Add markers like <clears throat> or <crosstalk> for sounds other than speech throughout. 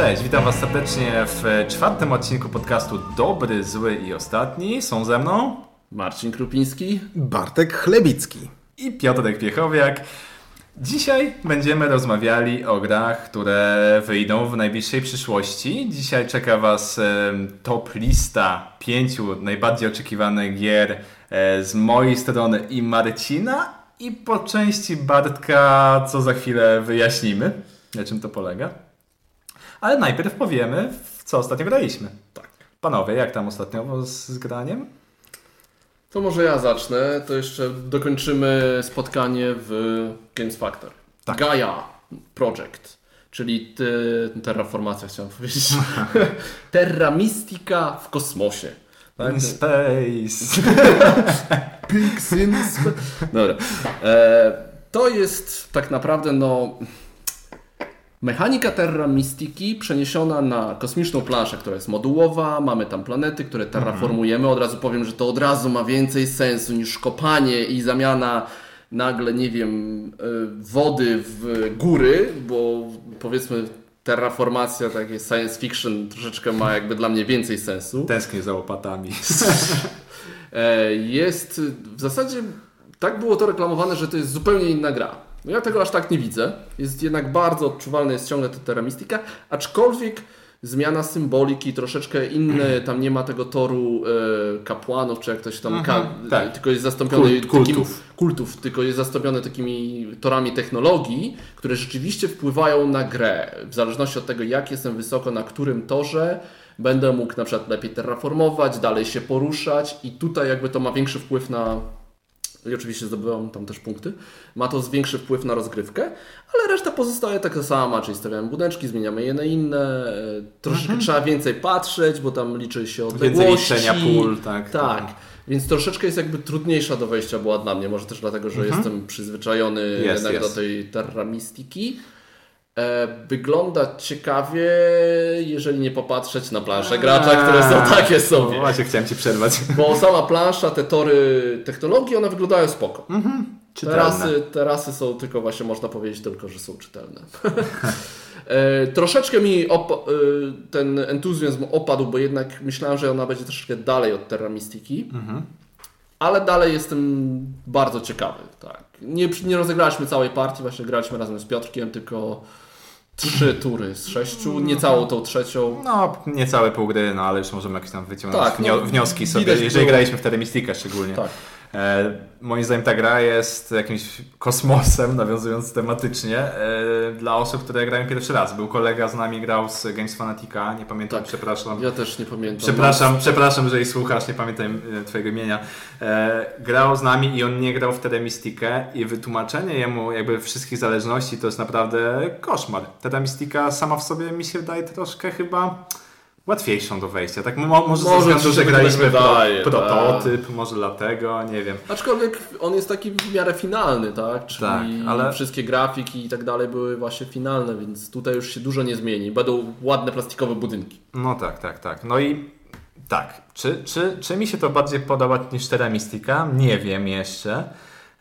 Cześć, witam Was serdecznie w czwartym odcinku podcastu Dobry, Zły i Ostatni. Są ze mną Marcin Krupiński, Bartek Chlebicki i Piotrek Piechowiak. Dzisiaj będziemy rozmawiali o grach, które wyjdą w najbliższej przyszłości. Dzisiaj czeka Was top lista pięciu najbardziej oczekiwanych gier e, z mojej strony i Marcina i po części Bartka, co za chwilę wyjaśnimy, na czym to polega. Ale najpierw powiemy, w co ostatnio graliśmy. Tak. Panowie, jak tam ostatnio z graniem? To może ja zacznę, to jeszcze dokończymy spotkanie w Games Factory. Tak. Gaia Project, czyli ty, terraformacja chciałem powiedzieć. <laughs> Terra Mystica w kosmosie. Tak? In space. Pigs in space. Dobra. E, to jest tak naprawdę no Mechanika Terra Mystiki przeniesiona na kosmiczną planszę, która jest modułowa, mamy tam planety, które terraformujemy. Od razu powiem, że to od razu ma więcej sensu niż kopanie i zamiana nagle, nie wiem, e, wody w góry, bo powiedzmy terraformacja, takie science fiction troszeczkę ma jakby dla mnie więcej sensu. Tęsknię za łopatami. <laughs> E, jest w zasadzie, tak było to reklamowane, że to jest zupełnie inna gra. No ja tego aż tak nie widzę. Jest jednak bardzo odczuwalne, jest ciągle ta Terra Mystica, aczkolwiek zmiana symboliki, troszeczkę inny, <clears throat> tam nie ma tego toru e, kapłanów, czy jak to się tam, ka, tak. tylko jest zastąpiony Kult, kultów. Takimi, kultów, tylko jest zastąpiony takimi torami technologii, które rzeczywiście wpływają na grę. W zależności od tego, jak jestem wysoko, na którym torze, będę mógł na przykład lepiej terraformować, dalej się poruszać i tutaj jakby to ma większy wpływ na i oczywiście zdobywam tam też punkty, ma to większy wpływ na rozgrywkę, ale reszta pozostaje taka sama, czyli stawiamy budeczki, zmieniamy je na inne, e, troszeczkę mhm. trzeba więcej patrzeć, bo tam liczy się odległości. Więcej pól, tak. Tak. Więc troszeczkę jest jakby trudniejsza do wejścia była dla mnie, może też dlatego, że mhm. jestem przyzwyczajony jest, jednak jest. do tej terramistiki. Wygląda ciekawie, jeżeli nie popatrzeć na plansze gracza, które są takie sobie. No właśnie, chciałem Ci przerwać. Bo sama plansza, te tory technologii, one wyglądają spoko. Mhm. Terasy, terasy są tylko właśnie, można powiedzieć tylko, że są czytelne. <laughs> e, troszeczkę mi e, ten entuzjazm opadł, bo jednak myślałem, że ona będzie troszeczkę dalej od Terra Mystiki. Mhm. Ale dalej jestem bardzo ciekawy. Tak. Nie, nie rozegraliśmy całej partii, właśnie graliśmy razem z Piotrkiem, tylko trzy tury z sześciu, nie całą tą trzecią. No, niecałe pół gry, no ale już możemy jakieś tam wyciągnąć tak, no, wnioski sobie, jeżeli było... graliśmy w Mystica szczególnie. Tak. E, moim zdaniem ta gra jest jakimś kosmosem, nawiązując tematycznie, e, dla osób, które grają pierwszy raz. Był kolega z nami, grał z Games Fanatica, nie pamiętam, tak, przepraszam. Ja też nie pamiętam. Przepraszam, no. przepraszam, że jej słuchasz, nie pamiętam e, twojego imienia. Grał z nami i on nie grał w Mystica i wytłumaczenie jemu jakby wszystkich zależności to jest naprawdę koszmar. Mystica sama w sobie mi się wydaje troszkę chyba łatwiejszą do wejścia. Tak, mo może, ze względu, że graliśmy tak wydaje, pro, prototyp, tak. może dlatego, nie wiem. Aczkolwiek on jest taki w miarę finalny, tak? Czyli tak, ale... wszystkie grafiki i tak dalej były właśnie finalne, więc tutaj już się dużo nie zmieni. Będą ładne plastikowe budynki. No tak, tak, tak. No i tak, czy, czy, czy mi się to bardziej podoba niż Terra Mystica? Nie wiem jeszcze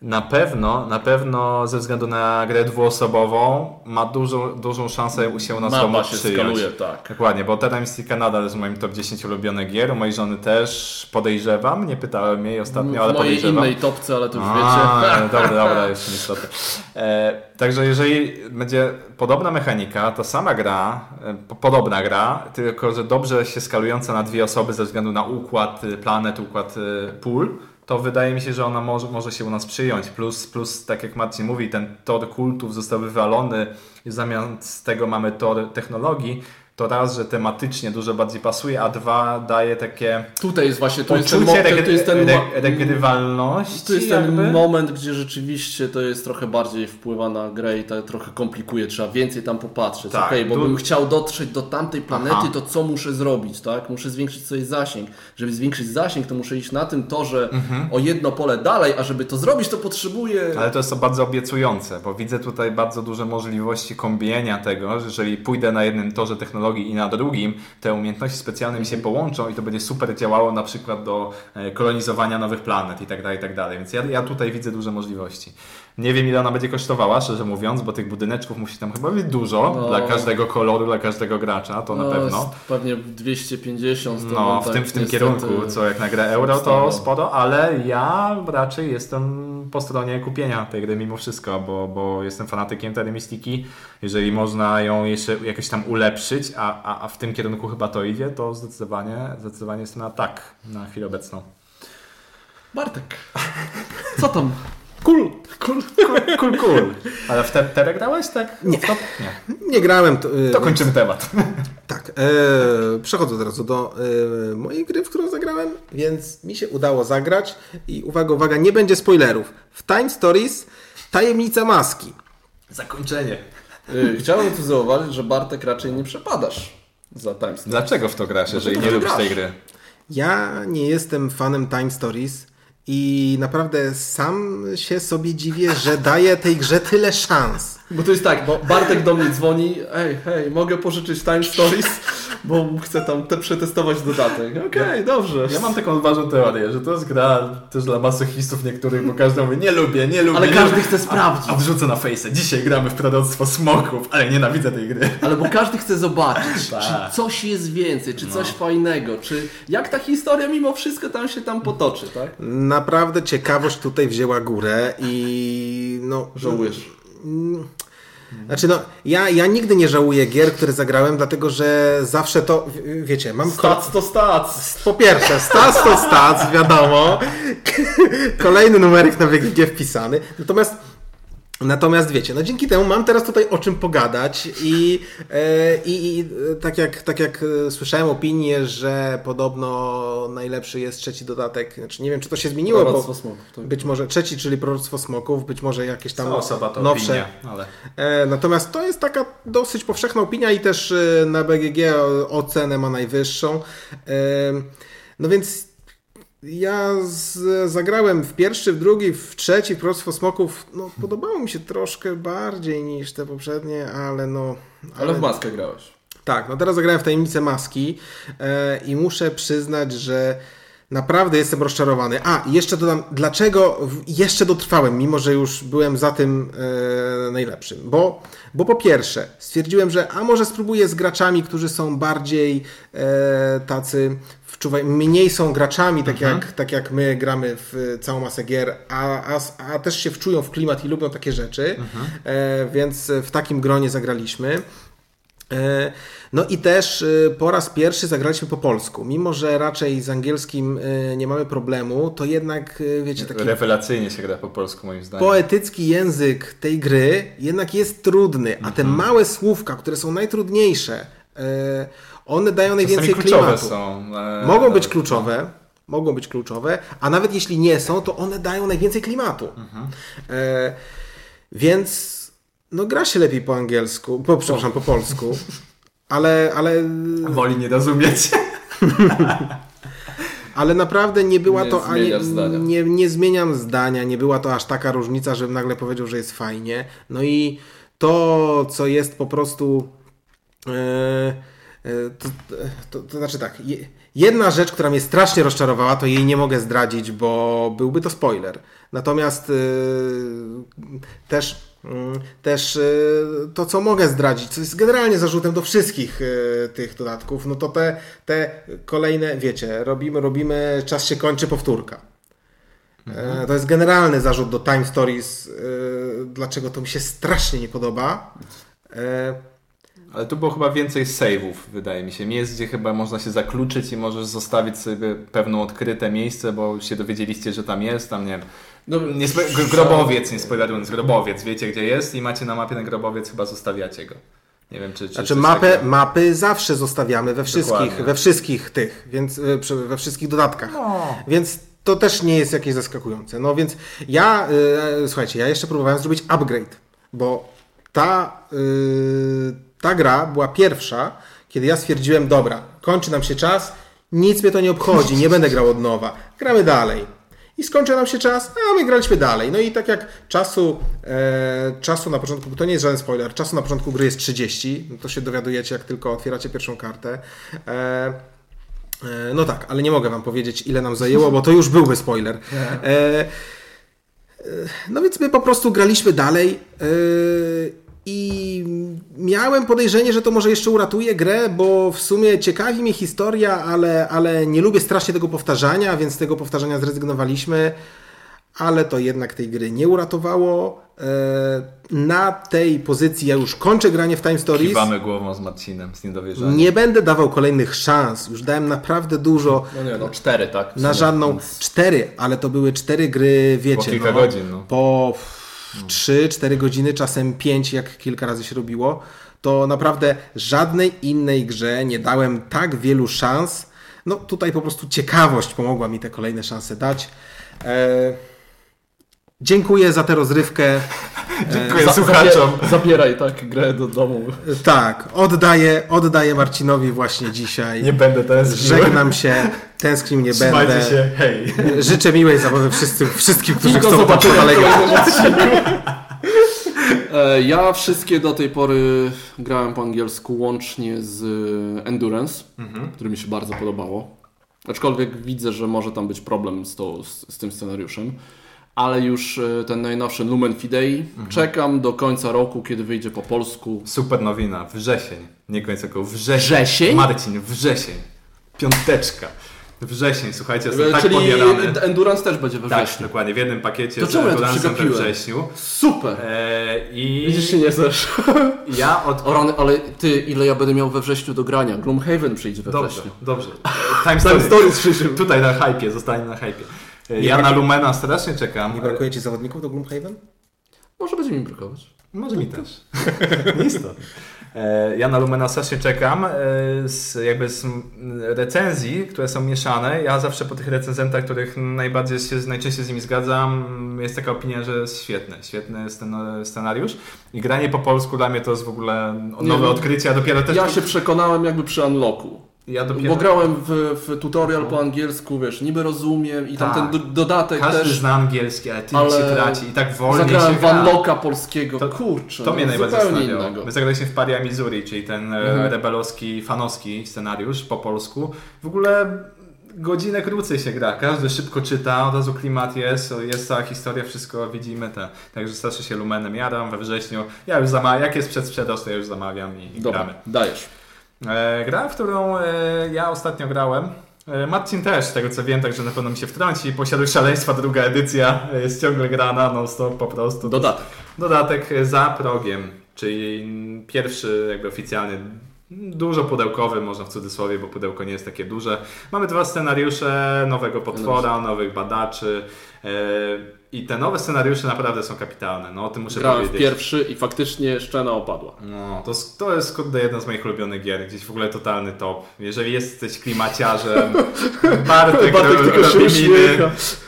na pewno, na pewno ze względu na grę dwuosobową ma dużą, dużą szansę się na się przyjąć. skaluje, tak. Dokładnie, bo Terra Mystica nadal jest w moim top 10 ulubionych gier, u mojej żony też podejrzewam, nie pytałem jej ostatnio, ale podejrzewam. W mojej innej topce, ale to już A, wiecie. <laughs> Dobra, dobra, jeszcze niestety. E, także jeżeli będzie podobna mechanika, to sama gra, e, podobna gra, tylko że dobrze się skalująca na dwie osoby ze względu na układ planet, układ e, pól, to wydaje mi się, że ona może, może się u nas przyjąć. Plus, plus, tak jak Marcin mówi, ten tor kultów został wywalony zamiast tego mamy tor technologii, to raz, że tematycznie dużo bardziej pasuje, a dwa daje takie. Tutaj jest właśnie to jest ten, mo- to jest ten re- regrywalności. To jest jakby? ten moment, gdzie rzeczywiście to jest trochę bardziej wpływa na grę i to trochę komplikuje. Trzeba więcej tam popatrzeć. Tak, okay, bo tu... bym chciał dotrzeć do tamtej planety, Aha. to co muszę zrobić? tak? Muszę zwiększyć sobie zasięg. Żeby zwiększyć zasięg, to muszę iść na tym torze mhm. o jedno pole dalej, a żeby to zrobić, to potrzebuję. Ale to jest to bardzo obiecujące, bo widzę tutaj bardzo duże możliwości kombinienia tego, że jeżeli pójdę na jednym torze technologii, technologii i na drugim te umiejętności specjalne mi się połączą i to będzie super działało na przykład do e, kolonizowania nowych planet i tak dalej, i tak dalej. Więc ja, ja tutaj widzę duże możliwości. Nie wiem ile ona będzie kosztowała, szczerze mówiąc, bo tych budyneczków musi tam chyba być dużo No. dla każdego koloru, dla każdego gracza, to na No, pewno. jest Pewnie 250. to No, w tak tym, w tym kierunku, co jak na grę euro, to sporo, ale ja raczej jestem po stronie kupienia tej gry mimo wszystko, bo, bo jestem fanatykiem Terry Mystiki. Jeżeli można ją jeszcze jakoś tam ulepszyć, a, a, a w tym kierunku chyba to idzie, to zdecydowanie, zdecydowanie jestem na tak na chwilę obecną. Bartek, co tam? Cool, cool, cool, cool, cool. Ale w te, grałeś, tak? Nie. To, nie. Nie grałem. To, y, to kończymy temat. Tak. E, przechodzę od razu do e, mojej gry, w którą zagrałem, więc mi się udało zagrać. I uwaga, uwaga, nie będzie spoilerów. W Time Stories Tajemnica Maski. Zakończenie. Y, Chciałem tu zauważyć, że Bartek raczej nie przepadasz za Time Stories. Dlaczego w to grasz, jeżeli to nie lubisz tej gry? Ja nie jestem fanem Time Stories i naprawdę sam się sobie dziwię, że daję tej grze tyle szans. Bo to jest tak, bo Bartek do mnie dzwoni, ej, hej, mogę pożyczyć Time Stories, bo chcę tam te przetestować dodatek. Okej, dobrze. Ja mam taką ważną teorię, że to jest gra też dla masochistów niektórych, bo każdy mówi nie lubię, nie lubię. Ale nie każdy lubię. chce sprawdzić. A wrzucę na fejsę. Dzisiaj gramy w proroctwo smoków, ale nienawidzę tej gry. Ale bo każdy chce zobaczyć, Tak. czy coś jest więcej, czy coś fajnego, czy jak ta historia mimo wszystko tam się tam potoczy, tak? Naprawdę ciekawość tutaj wzięła górę i no... Żałujesz. Znaczy no, ja, ja nigdy nie żałuję gier, które zagrałem, dlatego że zawsze to, wiecie, mam... Stac to stac. Po pierwsze, stats to stats, wiadomo. <laughs> Kolejny numeryk na WGG wpisany. Natomiast Natomiast wiecie, no dzięki temu mam teraz tutaj o czym pogadać i, e, i, i e, tak, jak, tak jak e, słyszałem opinię, że podobno najlepszy jest trzeci dodatek, znaczy nie wiem czy to się zmieniło, Proroctwo bo smoków, być może trzeci, czyli Proroctwo Smoków, być może jakieś tam osoba to nowsze. opinia, ale... Natomiast to jest taka dosyć powszechna opinia i też na BGG ocenę ma najwyższą. No więc ja z, zagrałem w pierwszy, w drugi, w trzeci, Proroctwo Smoków. No, podobało mi się troszkę bardziej niż te poprzednie, ale no... Ale w maskę grałeś. Tak, no teraz zagrałem w Tajemnicę Maski e, i muszę przyznać, że naprawdę jestem rozczarowany. A, jeszcze dodam, dlaczego jeszcze dotrwałem, mimo że już byłem za tym e, najlepszym. Bo, bo po pierwsze, stwierdziłem, że a może spróbuję z graczami, którzy są bardziej e, tacy wczuwaj, mniej są graczami, tak, jak, tak jak my gramy w całą masę gier, a, a, a też się wczują w klimat i lubią takie rzeczy, e, więc w takim gronie zagraliśmy. E, No i też e, po raz pierwszy zagraliśmy po polsku. Mimo, że raczej z angielskim e, nie mamy problemu, to jednak, wiecie, taki Rewelacyjnie się gra po polsku moim zdaniem. poetycki język tej gry jednak jest trudny, a te małe słówka, które są najtrudniejsze, one dają najwięcej klimatu. są. e, Mogą być nawet, kluczowe, mogą być kluczowe, a nawet jeśli nie są, to one dają najwięcej klimatu. E, więc no gra się lepiej po angielsku, po, przepraszam, po polsku, <laughs> ale, ale, no. Woli nie rozumieć. <laughs> ale naprawdę nie była Nie to ani, nie, nie zmieniam zdania, nie była to aż taka różnica, żebym nagle powiedział, że jest fajnie. No i to, co jest po prostu e, to, to, to znaczy tak, je- jedna rzecz, która mnie strasznie rozczarowała, to jej nie mogę zdradzić, bo byłby to spoiler. Natomiast e, też, mm, też e, to, co mogę zdradzić, co jest generalnie zarzutem do wszystkich e, tych dodatków, no to te, te kolejne, wiecie, robimy, robimy, czas się kończy, powtórka. E, To jest generalny zarzut do Time Stories, e, dlaczego to mi się strasznie nie podoba. Ale tu było chyba więcej save'ów, wydaje mi się. Miejsc, gdzie chyba można się zakluczyć i możesz zostawić sobie pewne odkryte miejsce, bo się dowiedzieliście, że tam jest, tam nie wiem. No, Nie grobowiec, nie spoilerując, grobowiec, wiecie gdzie jest i macie na mapie ten grobowiec, chyba zostawiacie go. Nie wiem, czy... czy Znaczy mapę, takiego. mapy zawsze zostawiamy we wszystkich, Dokładnie. we wszystkich tych, więc e, we wszystkich dodatkach. No. Więc to też nie jest jakieś zaskakujące. No więc ja, e, słuchajcie, ja jeszcze próbowałem zrobić upgrade, bo ta, e, ta gra była pierwsza, kiedy ja stwierdziłem, dobra, kończy nam się czas, nic mnie to nie obchodzi, nie będę grał od nowa, gramy dalej. i skończy nam się czas, a my graliśmy dalej. No i tak jak czasu, e, czasu na początku, to nie jest żaden spoiler, czasu na początku gry jest 30, no to się dowiadujecie jak tylko otwieracie pierwszą kartę. E, e, no tak, ale nie mogę wam powiedzieć ile nam zajęło, bo to już byłby spoiler. E, e, no więc my po prostu graliśmy dalej. I miałem podejrzenie, że to może jeszcze uratuje grę, bo w sumie ciekawi mnie historia, ale, ale nie lubię strasznie tego powtarzania, więc z tego powtarzania zrezygnowaliśmy. Ale to jednak tej gry nie uratowało. E, Na tej pozycji ja już kończę granie w Time Stories. Kiwamy głową z Marcinem, z niedowierzaniem. Nie będę dawał kolejnych szans. Już dałem naprawdę dużo. No nie, no cztery, tak? Na żadną. więc- Cztery, ale to były cztery gry, wiecie. Po kilka no, godzin, no. Po trzy, cztery godziny, czasem pięć, jak kilka razy się robiło. To naprawdę żadnej innej grze nie dałem tak wielu szans. No tutaj po prostu ciekawość pomogła mi te kolejne szanse dać. E... Dziękuję za tę rozrywkę. <laughs> Dziękuję Za- słuchaczom. zabie- Zabieraj tak grę do domu. Tak, oddaję, oddaję Marcinowi właśnie dzisiaj. Nie będę tęsknił. Żegnam się, tęsknił nie Trzymajcie będę. się, hej. Życzę miłej zabawy wszyscy, wszystkim, którzy do chcą <laughs> odcinku. E, Ja wszystkie do tej pory grałem po angielsku łącznie z Endurance, który mi się bardzo podobało. Aczkolwiek widzę, że może tam być problem z, to, z, z tym scenariuszem. Ale już e, ten najnowszy Lumen Fidei czekam do końca roku, kiedy wyjdzie po polsku. Super nowina, wrzesień. Nie końca tylko wrzesień. Wrzesień? Marcin, wrzesień. Piąteczka. Wrzesień, słuchajcie, jestem E, tak Czyli podjarany. Endurance też będzie we Tak, wrześniu. dokładnie, w jednym pakiecie To z ja Endurancem we wrześniu. Super! E, I Widzisz, się nie zesz. ja od... O rany, ale ty, ile ja będę miał we wrześniu do grania? Gloomhaven przyjdzie we Dobrze, wrześniu. dobrze. Time Time Stories. Stories przyjdzie. Tutaj na hypie, zostanie na hypie. Ja na Lumena strasznie czekam. Nie brakuje Ci zawodników do Gloomhaven? Może będzie mi brakować. Może mi też. <laughs> Nieistotne. E, Ja na Lumena strasznie czekam. e, Z, jakby z recenzji, które są mieszane. Ja zawsze po tych recenzentach, których najbardziej się, najczęściej z nimi zgadzam, jest taka opinia, że jest świetny. Świetny jest ten scenariusz. I granie po polsku dla mnie to jest w ogóle nowe no, odkrycie. Ja dopiero też. Ja się przekonałem jakby przy unlocku. Ja dopiero... Bo grałem w, w tutorial po angielsku, wiesz, niby rozumiem i tam Tak. ten do, dodatek Każdy też. zna angielski, ale ty Ale się traci i tak wolniej Zagrałem się gra. polskiego. To- Kurczę, To mnie no, najbardziej zastanawiało. innego. My zagraliśmy w Paria Missouri, czyli ten e, Mhm. rebelowski, fanowski scenariusz po polsku. W ogóle godzinę krócej się gra. Każdy szybko czyta, od razu klimat jest, jest cała historia, wszystko widzimy. Te. Także strasznie się Lumenem jadam we wrześniu. Ja już zamawiam, jak jest przedsprzedaż, to ja już zamawiam i Dobra, gramy. dajesz. E, gra, w którą e, ja ostatnio grałem. E, Marcin też, z tego co wiem, także na pewno mi się wtrąci. Posiadłość szaleństwa, druga edycja, jest ciągle grana, non stop po prostu. Dodatek. Dodatek za progiem, czyli pierwszy jakby oficjalny, dużo pudełkowy, można w cudzysłowie, bo pudełko nie jest takie duże. Mamy dwa scenariusze, nowego potwora, nowych badaczy i te nowe scenariusze naprawdę są kapitalne, no o tym muszę Grałem powiedzieć. pierwszy i faktycznie szczena opadła. No, to, to jest kurde jedna z moich ulubionych gier, gdzieś w ogóle totalny top. Jeżeli jesteś klimaciarzem, <laughs> Bartek, Bartek ro- tylko się miny.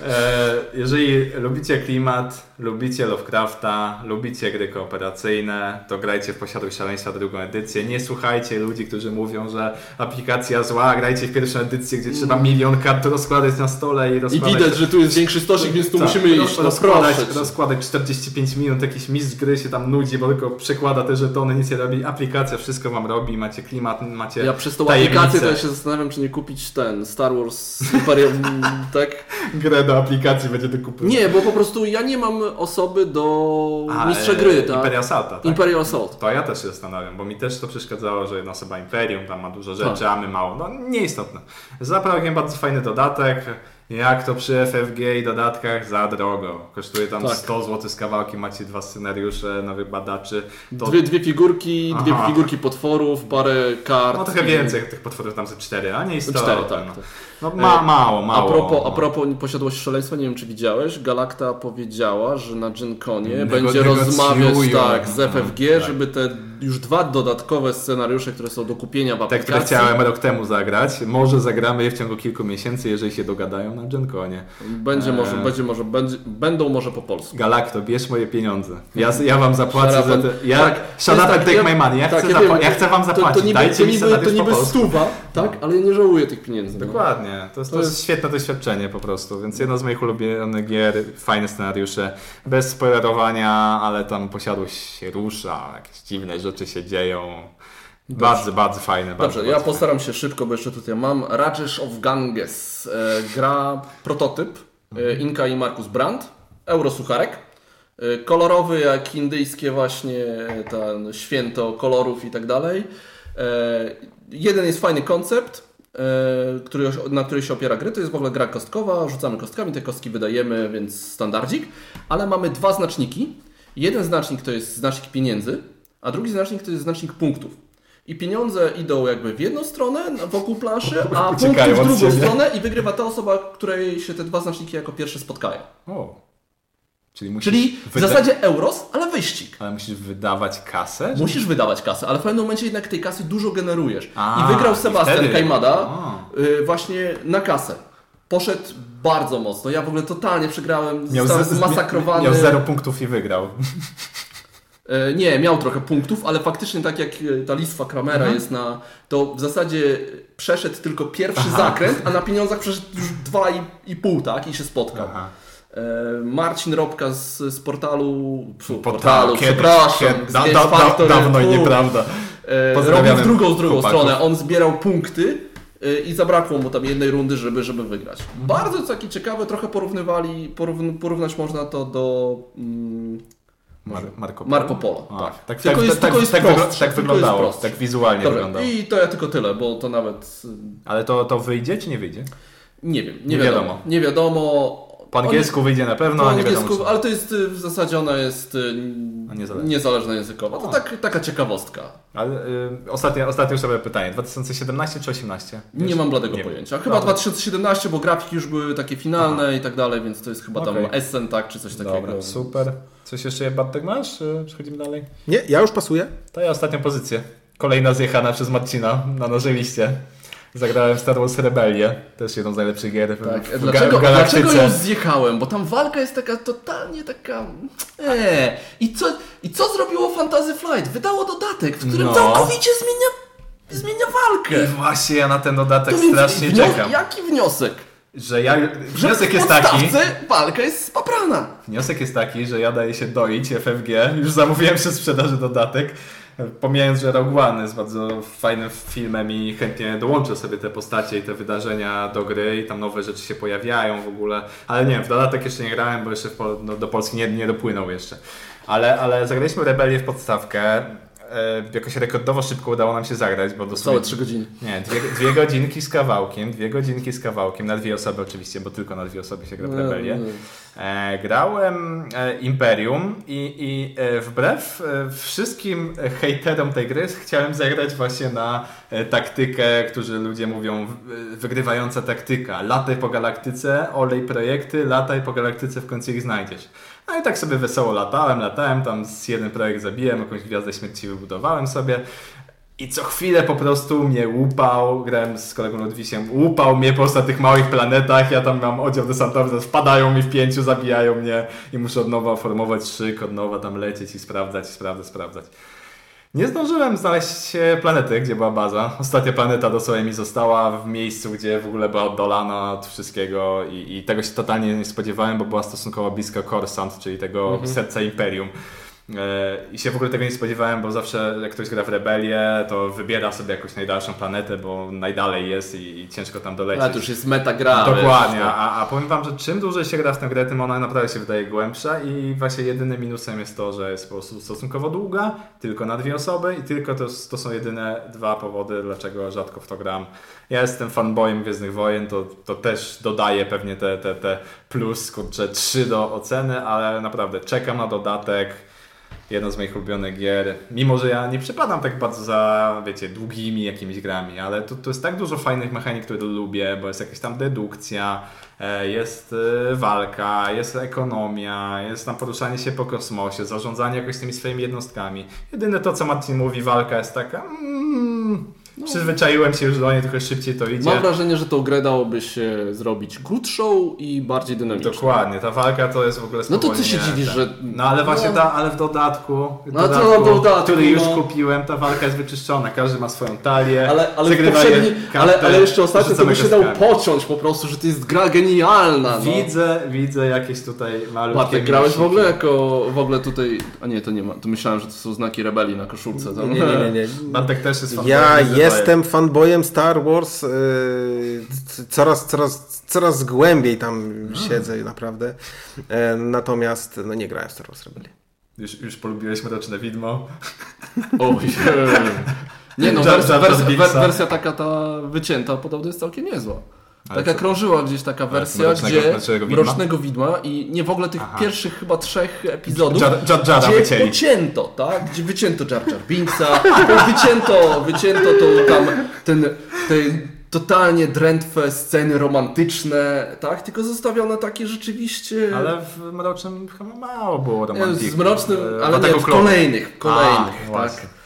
E, jeżeli lubicie klimat, lubicie Lovecrafta, lubicie gry kooperacyjne, to grajcie w Posiadłość Szaleństwa drugą edycję. Nie słuchajcie ludzi, którzy mówią, że aplikacja zła, grajcie w pierwszą edycję, gdzie trzeba milion kart rozkładać na stole i I rozkładać... widać, że tu jest większy stosik, więc tu Tak, musimy iść. No rozkładać, proszę cię. rozkładać 45 minut, jakiś mistrz gry się tam nudzi, bo tylko przekłada te żetony, nic nie robi. Aplikacja wszystko wam robi, macie klimat, macie Ja przez tą tajemnicę. aplikację to ja się zastanawiam, czy nie kupić ten Star Wars Imperium, <laughs> tak? grę do aplikacji będzie do kupy. Nie, bo po prostu ja nie mam osoby do A, mistrza e, gry, tak? Imperial Assaulta, tak? Imperial Assault. To ja też się zastanawiam, bo mi też to przeszkadzało, że jedna osoba Imperium, tam ma dużo rzeczy, Tak. a my mało. No nieistotne. Za bardzo fajny dodatek. Jak to przy FFG i dodatkach za drogo. Kosztuje tam Tak. 100 zł z kawałkiem, macie dwa scenariusze, nowych badaczy. To Dwie, dwie figurki, dwie Aha. figurki potworów, parę kart. No trochę i- więcej, tych potworów tam ze cztery, a nie istotne. Cztery, tak. No, tak. No ma, mało, A mało. propos, a no. propos posiadłości szaleństwa, nie wiem czy widziałeś, Galakta powiedziała, że na Gen Conie Nego- będzie rozmawiać tak, z no, FFG, tak. żeby te już dwa dodatkowe scenariusze, które są do kupienia w Te, które aplikacji. chciałem rok temu zagrać. Może zagramy je w ciągu kilku miesięcy, jeżeli się dogadają na GenConie. Będzie Eee. może, będzie może, będzie, będą może po polsku. Galacto, bierz moje pieniądze. Ja, ja wam zapłacę Shut za te... Ja, tak, shut to up tak, take ja- my money. Ja, tak, chcę, ja wiem. ja chcę wam To, zapłacić. to niby, Dajcie to mi niby, scenariusz to niby stuwa, tak? Ale ja nie żałuję tych pieniędzy. no. Dokładnie. To jest, to To jest świetne doświadczenie po prostu. Więc jedno z moich ulubionych gier, fajne scenariusze, bez spoilerowania, ale tam posiadłość się rusza, jakieś dziwne rzeczy się dzieją. Bardzo, bardzo fajne. Bardzo, Dobrze, ja bardzo postaram się szybko, bo jeszcze tutaj mam. Rajesh of Ganges. E, gra prototyp. E, Inka i Markus Brandt. Eurosucharek. E, kolorowy jak indyjskie właśnie ten święto kolorów i tak dalej. Jeden jest fajny koncept, który, na której się opiera gry. To jest w ogóle gra kostkowa. Rzucamy kostkami, te kostki wydajemy, więc standardzik. Ale mamy dwa znaczniki. Jeden znacznik to jest znacznik pieniędzy, a drugi znacznik to jest znacznik punktów. I pieniądze idą jakby w jedną stronę wokół planszy, a punkty Uciekają w od drugą stronę i wygrywa ta osoba, której się te dwa znaczniki jako pierwsze spotkają. O. Czyli Czyli w zasadzie euros, ale wyścig. Ale musisz wydawać kasę? Musisz wydawać kasę, ale w pewnym momencie jednak tej kasy dużo generujesz. A, I wygrał i Sebastian wtedy- Kajmada y, właśnie na kasę. Poszedł bardzo mocno. Ja w ogóle totalnie przegrałem, Miał, zostałem zmasakrowany. miał zero punktów i wygrał. E, Nie, miał trochę punktów, ale faktycznie tak jak e, ta listwa Kramera Mhm. jest na. To w zasadzie przeszedł tylko pierwszy zakręt, a na pieniądzach przeszedł już dwa i, i pół, tak? I się spotkał. Aha. E, Marcin Robka z, z portalu. Pfu, Portalu, kiedyś, przepraszam. kiedy- da, da, da, dawno i nieprawda. E, robił w drugą, z drugą chłopaków. stronę. On zbierał punkty e, i zabrakło mu tam jednej rundy, żeby, żeby wygrać. Mhm. Bardzo takie ciekawe, trochę porównywali, porówn, porównać można to do mm, Mar Marco Polo. Marco Polo. A, tak. tak, Tylko tak, jest, tak, jest tak, tak jest wyglądało, tak wizualnie wyglądało. i to ja tylko tyle, bo to nawet Ale to, to wyjdzie czy nie wyjdzie? nie wiem, nie, Nie wiadomo. wiadomo. Nie wiadomo. Po angielsku wyjdzie na pewno, po a nie wiadomo angielsku, czy... ale to jest y, w zasadzie ona jest y, niezależna. niezależna językowa. To tak, taka ciekawostka. Ale y, ostatnie, ostatnie już sobie pytanie. 2017 czy 18? Nie mam bladego Nie pojęcia. Chyba Dobra. 2017, bo grafiki już były takie finalne i tak dalej, więc to jest chyba tam Okej. Essen, tak, czy coś takiego. Dobra, super. Coś jeszcze Bartek masz? Czy Przechodzimy dalej? Nie, ja już pasuję. To ja ostatnią pozycję. Kolejna zjechana przez Marcina na naszej liście. Zagrałem Star Wars Rebellię, też jedną z najlepszych gier Tak, w, dlaczego, w dlaczego ją zjechałem? Bo tam walka jest taka totalnie taka. Eee. I, co, I co zrobiło Fantasy Flight? Wydało dodatek, w którym No. całkowicie zmienia, zmienia walkę. I właśnie ja na ten dodatek To strasznie wnio- czekam. Jaki wniosek? Że ja, Że wniosek w jest taki, walka jest spaprana. wniosek jest taki, że ja daję się doić FFG. Już zamówiłem przy sprzedaży dodatek. Pomijając, że Rogue One jest bardzo fajnym filmem i chętnie dołączę sobie te postacie i te wydarzenia do gry i tam nowe rzeczy się pojawiają w ogóle. Ale nie wiem, w dodatek jeszcze nie grałem, bo jeszcze no, do Polski nie, nie dopłynął jeszcze. Ale, ale zagraliśmy Rebelię w podstawkę. E, jakoś rekordowo szybko udało nam się zagrać, bo dosłownie... Całe trzy godziny. Nie, dwie, dwie godzinki z kawałkiem, dwie godzinki z kawałkiem, na dwie osoby oczywiście, bo tylko na dwie osoby się gra w Rebelię. E, grałem e, Imperium i, i e, wbrew e, wszystkim hejterom tej gry chciałem zagrać właśnie na taktykę, którzy ludzie mówią wygrywająca taktyka. Lataj po galaktyce, olej projekty, lataj po galaktyce, w końcu ich znajdziesz. No i tak sobie wesoło latałem, latałem, tam z jeden projekt zabiłem, jakąś gwiazdę śmierci wybudowałem sobie. I co chwilę po prostu mnie łupał, grałem z kolegą Ludwisiem, łupał mnie po prostu na tych małych planetach, ja tam mam oddział desantowy, wpadają mi w pięciu, zabijają mnie i muszę od nowa formować szyk, od nowa tam lecieć i sprawdzać, sprawdzać, sprawdzać. Nie zdążyłem znaleźć e, planety, gdzie była baza. Ostatnia planeta dosłownie mi została w miejscu, gdzie w ogóle była oddolana od wszystkiego i, i tego się totalnie nie spodziewałem, bo była stosunkowo blisko Coruscant, czyli tego serca Imperium. E, I się w ogóle tego nie spodziewałem, bo zawsze jak ktoś gra w rebelię, to wybiera sobie jakąś najdalszą planetę, bo najdalej jest i, i ciężko tam dolecieć. Ale to już jest meta gra. Dokładnie, wiesz, a, a powiem wam, że czym dłużej się gra w tę grę, tym ona naprawdę się wydaje głębsza i właśnie jedynym minusem jest to, że jest po prostu stosunkowo długa, tylko na dwie osoby i tylko to, to są jedyne dwa powody, dlaczego rzadko w to gram. Ja jestem fanboyem Gwiezdnych Wojen, to, to też dodaje pewnie te, te, te plus, kurczę, 3 do oceny, ale naprawdę czekam na dodatek. Jedna z moich ulubionych gier. Mimo, że ja nie przepadam tak bardzo za, wiecie, długimi jakimiś grami, ale to, to jest tak dużo fajnych mechanik, które lubię, bo jest jakaś tam dedukcja, e, jest e, walka, jest ekonomia, jest tam poruszanie się po kosmosie, zarządzanie jakoś tymi swoimi jednostkami. Jedyne to, co Marcin mówi, walka jest taka... Mm, no. Przyzwyczaiłem się już do niej, trochę szybciej to idzie. Mam wrażenie, że tą grę dałoby się zrobić krótszą i bardziej dynamiczną. Dokładnie, ta walka to jest w ogóle No to ty się dziwisz, że... No ale właśnie no. ta, ale w dodatku, no dodatku, to dodatku, który już no. kupiłem, ta walka jest wyczyszczona, każdy ma swoją talię, ale, ale, poprzedni, ale, ale jeszcze ostatnio to by się dał pociąć po prostu, że to jest gra genialna. No. Widzę, widzę jakieś tutaj malutkie Bartek, grałeś w ogóle jako, w ogóle tutaj, a nie, to nie ma, to myślałem, że to są znaki rebelii na koszulce. Nie, nie, nie, nie. Bartek też jest Ja jestem fanboy fanboyem Star Wars. Yy, coraz, coraz, coraz głębiej tam siedzę naprawdę. E, natomiast no nie grałem w Star Wars Rebellion. Już, już polubiłeś Mroczne Widmo. Oj. <laughs> Nie no, wersja, wersja, wersja taka ta wycięta podobno jest całkiem niezła. Ale taka co? krążyła gdzieś taka wersja, gdzie mrocznego widma? widma i nie w ogóle tych Aha. pierwszych chyba trzech epizodów, Jar, Jar, gdzie wycięli. wycięto, tak? Gdzie wycięto Jar Jar Binksa, <laughs> wycięto, wycięto to tam ten, ten totalnie drętwe sceny romantyczne, tak? Tylko zostawione takie rzeczywiście... Ale w Mrocznym chyba mało było romantyki. Z Mrocznym, ale nie, w kolejnych, kolejnych, A, tak? E,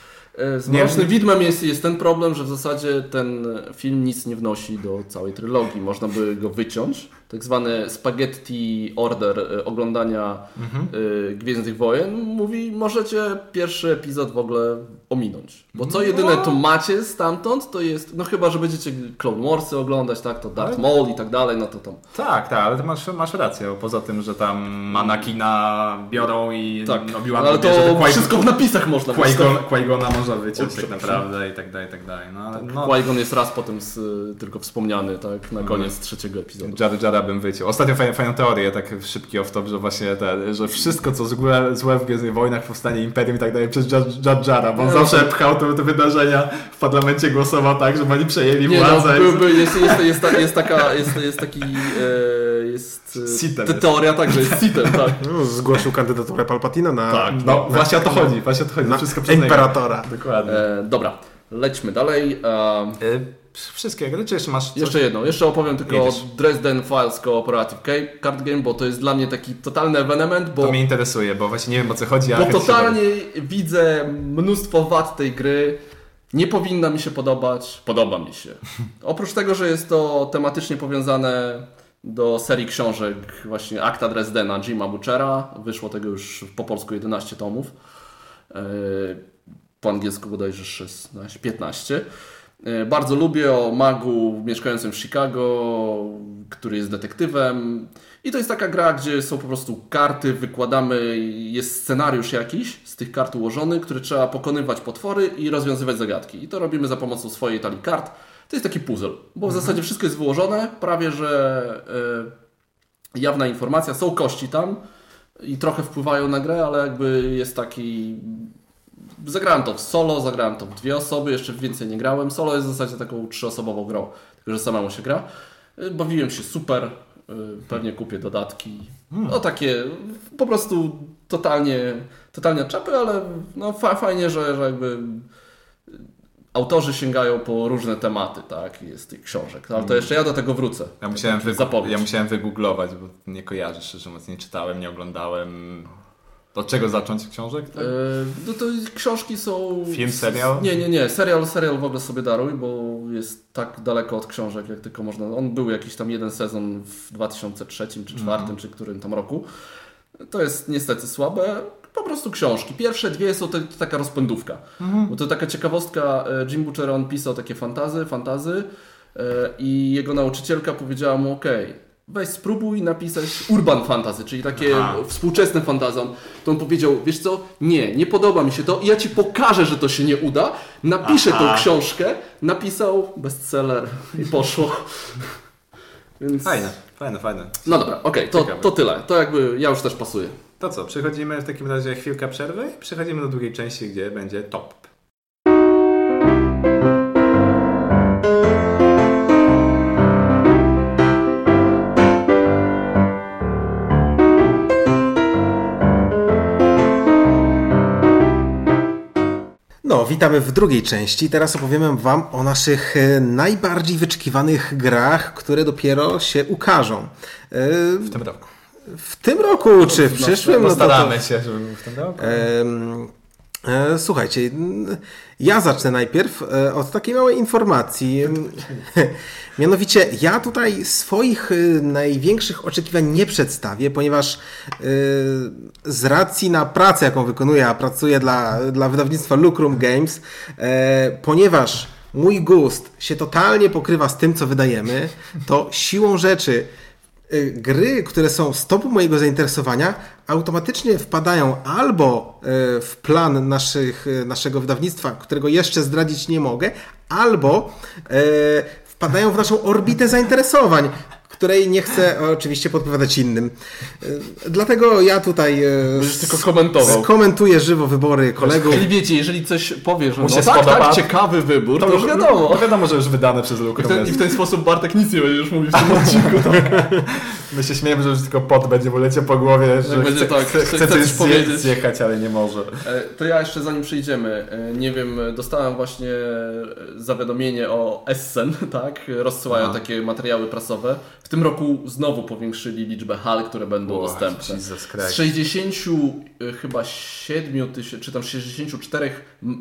z Mrocznym Widmem jest, jest ten problem, że w zasadzie ten film nic nie wnosi do całej trylogii. Można by go wyciąć. Tak zwany spaghetti order e, oglądania mhm. E, Gwiezdnych Wojen mówi, możecie pierwszy epizod w ogóle ominąć. Bo co jedyne tu macie stamtąd, to jest, no chyba, że będziecie Clone Warsy oglądać, tak, to Darth Maul i tak dalej, no to tam. Tak, tak, ale masz, masz rację, poza tym, że tam Manakina biorą i tak. no, ale to bierze, wszystko w napisach można Qui-Gona można wyciąć tak naprawdę i tak dalej, i tak dalej. No, tak, no. Qui-Gon jest raz potem z, tylko wspomniany, tak, na koniec mm. trzeciego epizodu. Jar bym wyciął. Ostatnio fajną, fajną teorię, tak szybki off-top, że właśnie te, że wszystko, co złe, złe w Gwiezdnych Wojnach, powstanie Imperium i tak dalej przez Jar Jara, bo on no, zawsze pchał te, te wydarzenia w parlamencie głosował tak, żeby oni przejęli nie, no, władzę. No, by, jest, jest, jest, jest, taka, jest, jest taki e, jest Sitem te, teoria tak, że jest <laughs> sitem, tak. No, zgłosił kandydaturę Palpatina na... Tak, no na, właśnie o to chodzi, właśnie o to chodzi. Na wszystko przez imperatora. Dokładnie. E, dobra, lećmy dalej. E, Wszystkie gry, czy jeszcze masz coś? Jeszcze jedno, jeszcze opowiem tylko o Dresden Files Cooperative Card Game, bo to jest dla mnie taki totalny ewenement, bo... To mnie interesuje, bo właśnie nie wiem o co chodzi, Bo totalnie widzę mnóstwo wad tej gry. Nie powinna mi się podobać, podoba mi się. <laughs> Oprócz tego, że jest to tematycznie powiązane do serii książek właśnie Akta Dresdena Jima Butchera. Wyszło tego już po polsku 11 tomów. E, po angielsku bodajże 16, 15. E, bardzo lubię o magu mieszkającym w Chicago, który jest detektywem. I to jest taka gra, gdzie są po prostu karty, wykładamy, jest scenariusz jakiś z tych kart ułożony, który trzeba pokonywać potwory i rozwiązywać zagadki. I to robimy za pomocą swojej talii kart. To jest taki puzzle, bo w mhm. zasadzie wszystko jest wyłożone, prawie że yy, jawna informacja, są kości tam i trochę wpływają na grę, ale jakby jest taki zagrałem to w solo, zagrałem to w dwie osoby, jeszcze więcej nie grałem. Solo jest w zasadzie taką trzyosobową grą, tylko że samemu się gra. Y, bawiłem się super, y, pewnie kupię dodatki. Hmm. No takie po prostu totalnie, totalnie czapy, ale no fajnie, że, że jakby autorzy sięgają po różne tematy, tak, jest tych książek. No, ale to hmm. jeszcze ja do tego wrócę. Ja musiałem, ja musiałem wygooglować, bo nie kojarzę, szczerze mówiąc, nie czytałem, nie oglądałem. Od czego zacząć książek? Tak? no to książki są... Film, serial? Nie, nie, nie. Serial, serial w ogóle sobie daruj, bo jest tak daleko od książek, jak tylko można. On był jakiś tam jeden sezon w 2003 czy 2004, mm. czy którym tam roku. To jest niestety słabe. Po prostu książki. Pierwsze dwie są to, to taka rozpędówka. Mm. Bo to taka ciekawostka. E, Jim Butcher, on pisał takie fantazy, fantazy e, i jego nauczycielka powiedziała mu, ok, weź spróbuj napisać urban fantasy, czyli takie Aha. współczesne fantazon. To on powiedział, wiesz co, nie, nie podoba mi się to i ja Ci pokażę, że to się nie uda. Napiszę Aha. tą książkę. Napisał bestseller i poszło. <laughs> Więc... Fajne, fajne, fajne. No dobra, okej, okay, to, to tyle. To jakby ja już też pasuję. To co, przechodzimy w takim razie chwilkę przerwy i przechodzimy do drugiej części, gdzie będzie top. Co, witamy w drugiej części. Teraz opowiemy Wam o naszych e, najbardziej wyczekiwanych grach, które dopiero się ukażą. E, W tym roku. W tym roku czy w przyszłym? No No to, to, staramy się, żeby w tym roku. E, Słuchajcie, ja zacznę najpierw e, od takiej małej informacji. <laughs> Mianowicie, ja tutaj swoich e, największych oczekiwań nie przedstawię, ponieważ e, z racji na pracę, jaką wykonuję, a pracuję dla, dla wydawnictwa Lucrum Games, ponieważ mój gust się totalnie pokrywa z tym, co wydajemy, to siłą rzeczy gry, które są w stopu mojego zainteresowania, automatycznie wpadają albo y, w plan naszych, y, naszego wydawnictwa, którego jeszcze zdradzić nie mogę, albo y, wpadają w naszą orbitę zainteresowań, której nie chcę oczywiście podpowiadać innym. Y, Dlatego ja tutaj Będziesz tylko komentował. skomentuję żywo wybory kolegów. Czyli wiecie, jeżeli coś powie, że no tak, spodoba, tak, ciekawy wybór, to, To już już wiadomo. No wiadomo, że już wydane przez ten, I w ten sposób Bartek nic nie będziesz mówił w tym <laughs> odcinku. Tak? My się śmiejemy, że już tylko pot będzie mu leciał po głowie, że będzie chce, tak, chce, chce chce coś powiedzieć. zjechać, ale nie może. E, To ja jeszcze zanim przejdziemy, e, nie wiem, e, dostałem właśnie e, zawiadomienie o Essen, <laughs> tak? Rozsyłają Aha. takie materiały prasowe. W tym roku znowu powiększyli liczbę hal, które będą dostępne. Z Christ. 60 e, chyba 7 tysięcy, czy tam 64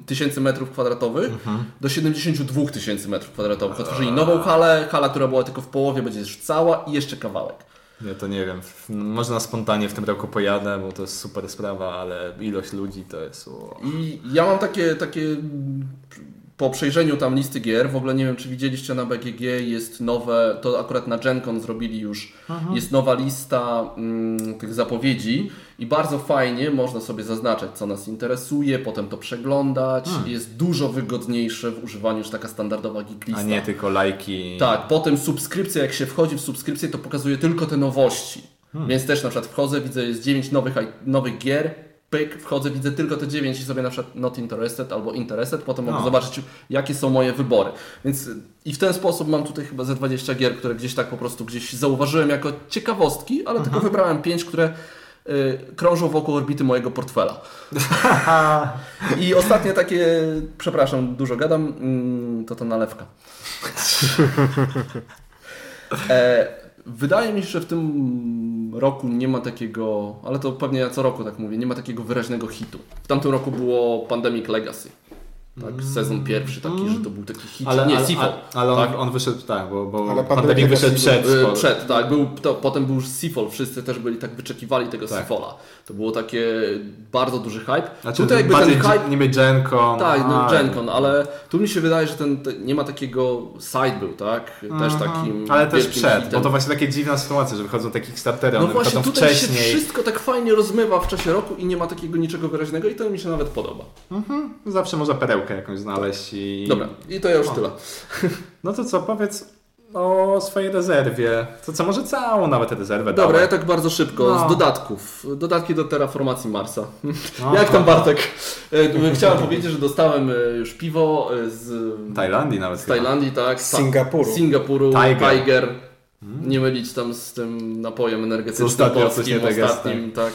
tysięcy metrów kwadratowych Mhm. do 72 tysięcy metrów kwadratowych. Otworzyli nową halę, hala, która była tylko w połowie, będzie już cała i jeszcze kawałek. Ja to nie wiem. Można spontanie w tym roku pojadę, bo to jest super sprawa, ale ilość ludzi to jest. O. I ja mam takie, takie po przejrzeniu tam listy gier, w ogóle nie wiem czy widzieliście na BGG, jest nowe, to akurat na GenCon zrobili już, jest nowa lista mm, tych zapowiedzi i bardzo fajnie można sobie zaznaczać co nas interesuje, potem to przeglądać, jest dużo wygodniejsze w używaniu niż taka standardowa geek lista. A nie tylko lajki. Tak, potem subskrypcja, jak się wchodzi w subskrypcję, to pokazuje tylko te nowości. Więc też na przykład wchodzę, widzę jest 9 nowych, nowych gier, pyk, wchodzę, widzę tylko te 9 i sobie na przykład not interested albo interested, potem mogę No. zobaczyć jakie są moje wybory. Więc i w ten sposób mam tutaj chyba ze 20 gier, które gdzieś tak po prostu gdzieś zauważyłem jako ciekawostki, ale tylko wybrałem 5, które y, krążą wokół orbity mojego portfela. <laughs> I ostatnie takie, przepraszam, dużo gadam, mm, to to nalewka. <laughs> E, wydaje mi się, że w tym roku nie ma takiego, ale to pewnie ja co roku tak mówię, nie ma takiego wyraźnego hitu. W tamtym roku było Pandemic Legacy. Tak, sezon pierwszy taki, że to był taki hit. Ale, nie, ale, Seafall. ale, on, tak. on wyszedł, tak, bo, bo Ale pandemia wyszedł przed. Y, sporo. Przed, tak. Był, to, potem był Seafall. Wszyscy też byli tak wyczekiwali tego Tak. Seafalla. To było takie bardzo duży hype. Znaczy, Tutaj jakby ten hype... niby Gencon. Tak, no GenCon, ale tu mi się wydaje, że ten, te, nie ma takiego side był, tak? Też takim Mhm. Ale też przed, hitem. bo to właśnie takie dziwna sytuacja, że wychodzą takie Kickstartery, No one właśnie, wychodzą tutaj się wcześniej. wszystko tak fajnie rozmywa w czasie roku i nie ma takiego niczego wyraźnego i to mi się nawet podoba. Zawsze można perełkę jakąś znaleźć i... Dobra, i to ja już tyle. <laughs> No to co, powiedz o swojej rezerwie. To co, może całą nawet rezerwę Dobra, dawaj. ja tak bardzo szybko, No. z dodatków. Dodatki do terraformacji Marsa. No, <laughs> Jak tam Bartek? E, Chciałem powiedzieć, że dostałem e, już piwo e, z Tajlandii nawet z Tajlandii, tak? Z Singapuru. Z Singapuru, Tiger. Tiger. Nie mylić tam z tym napojem energetycznym ostatnio coś polskim, tak ostatnim, tak.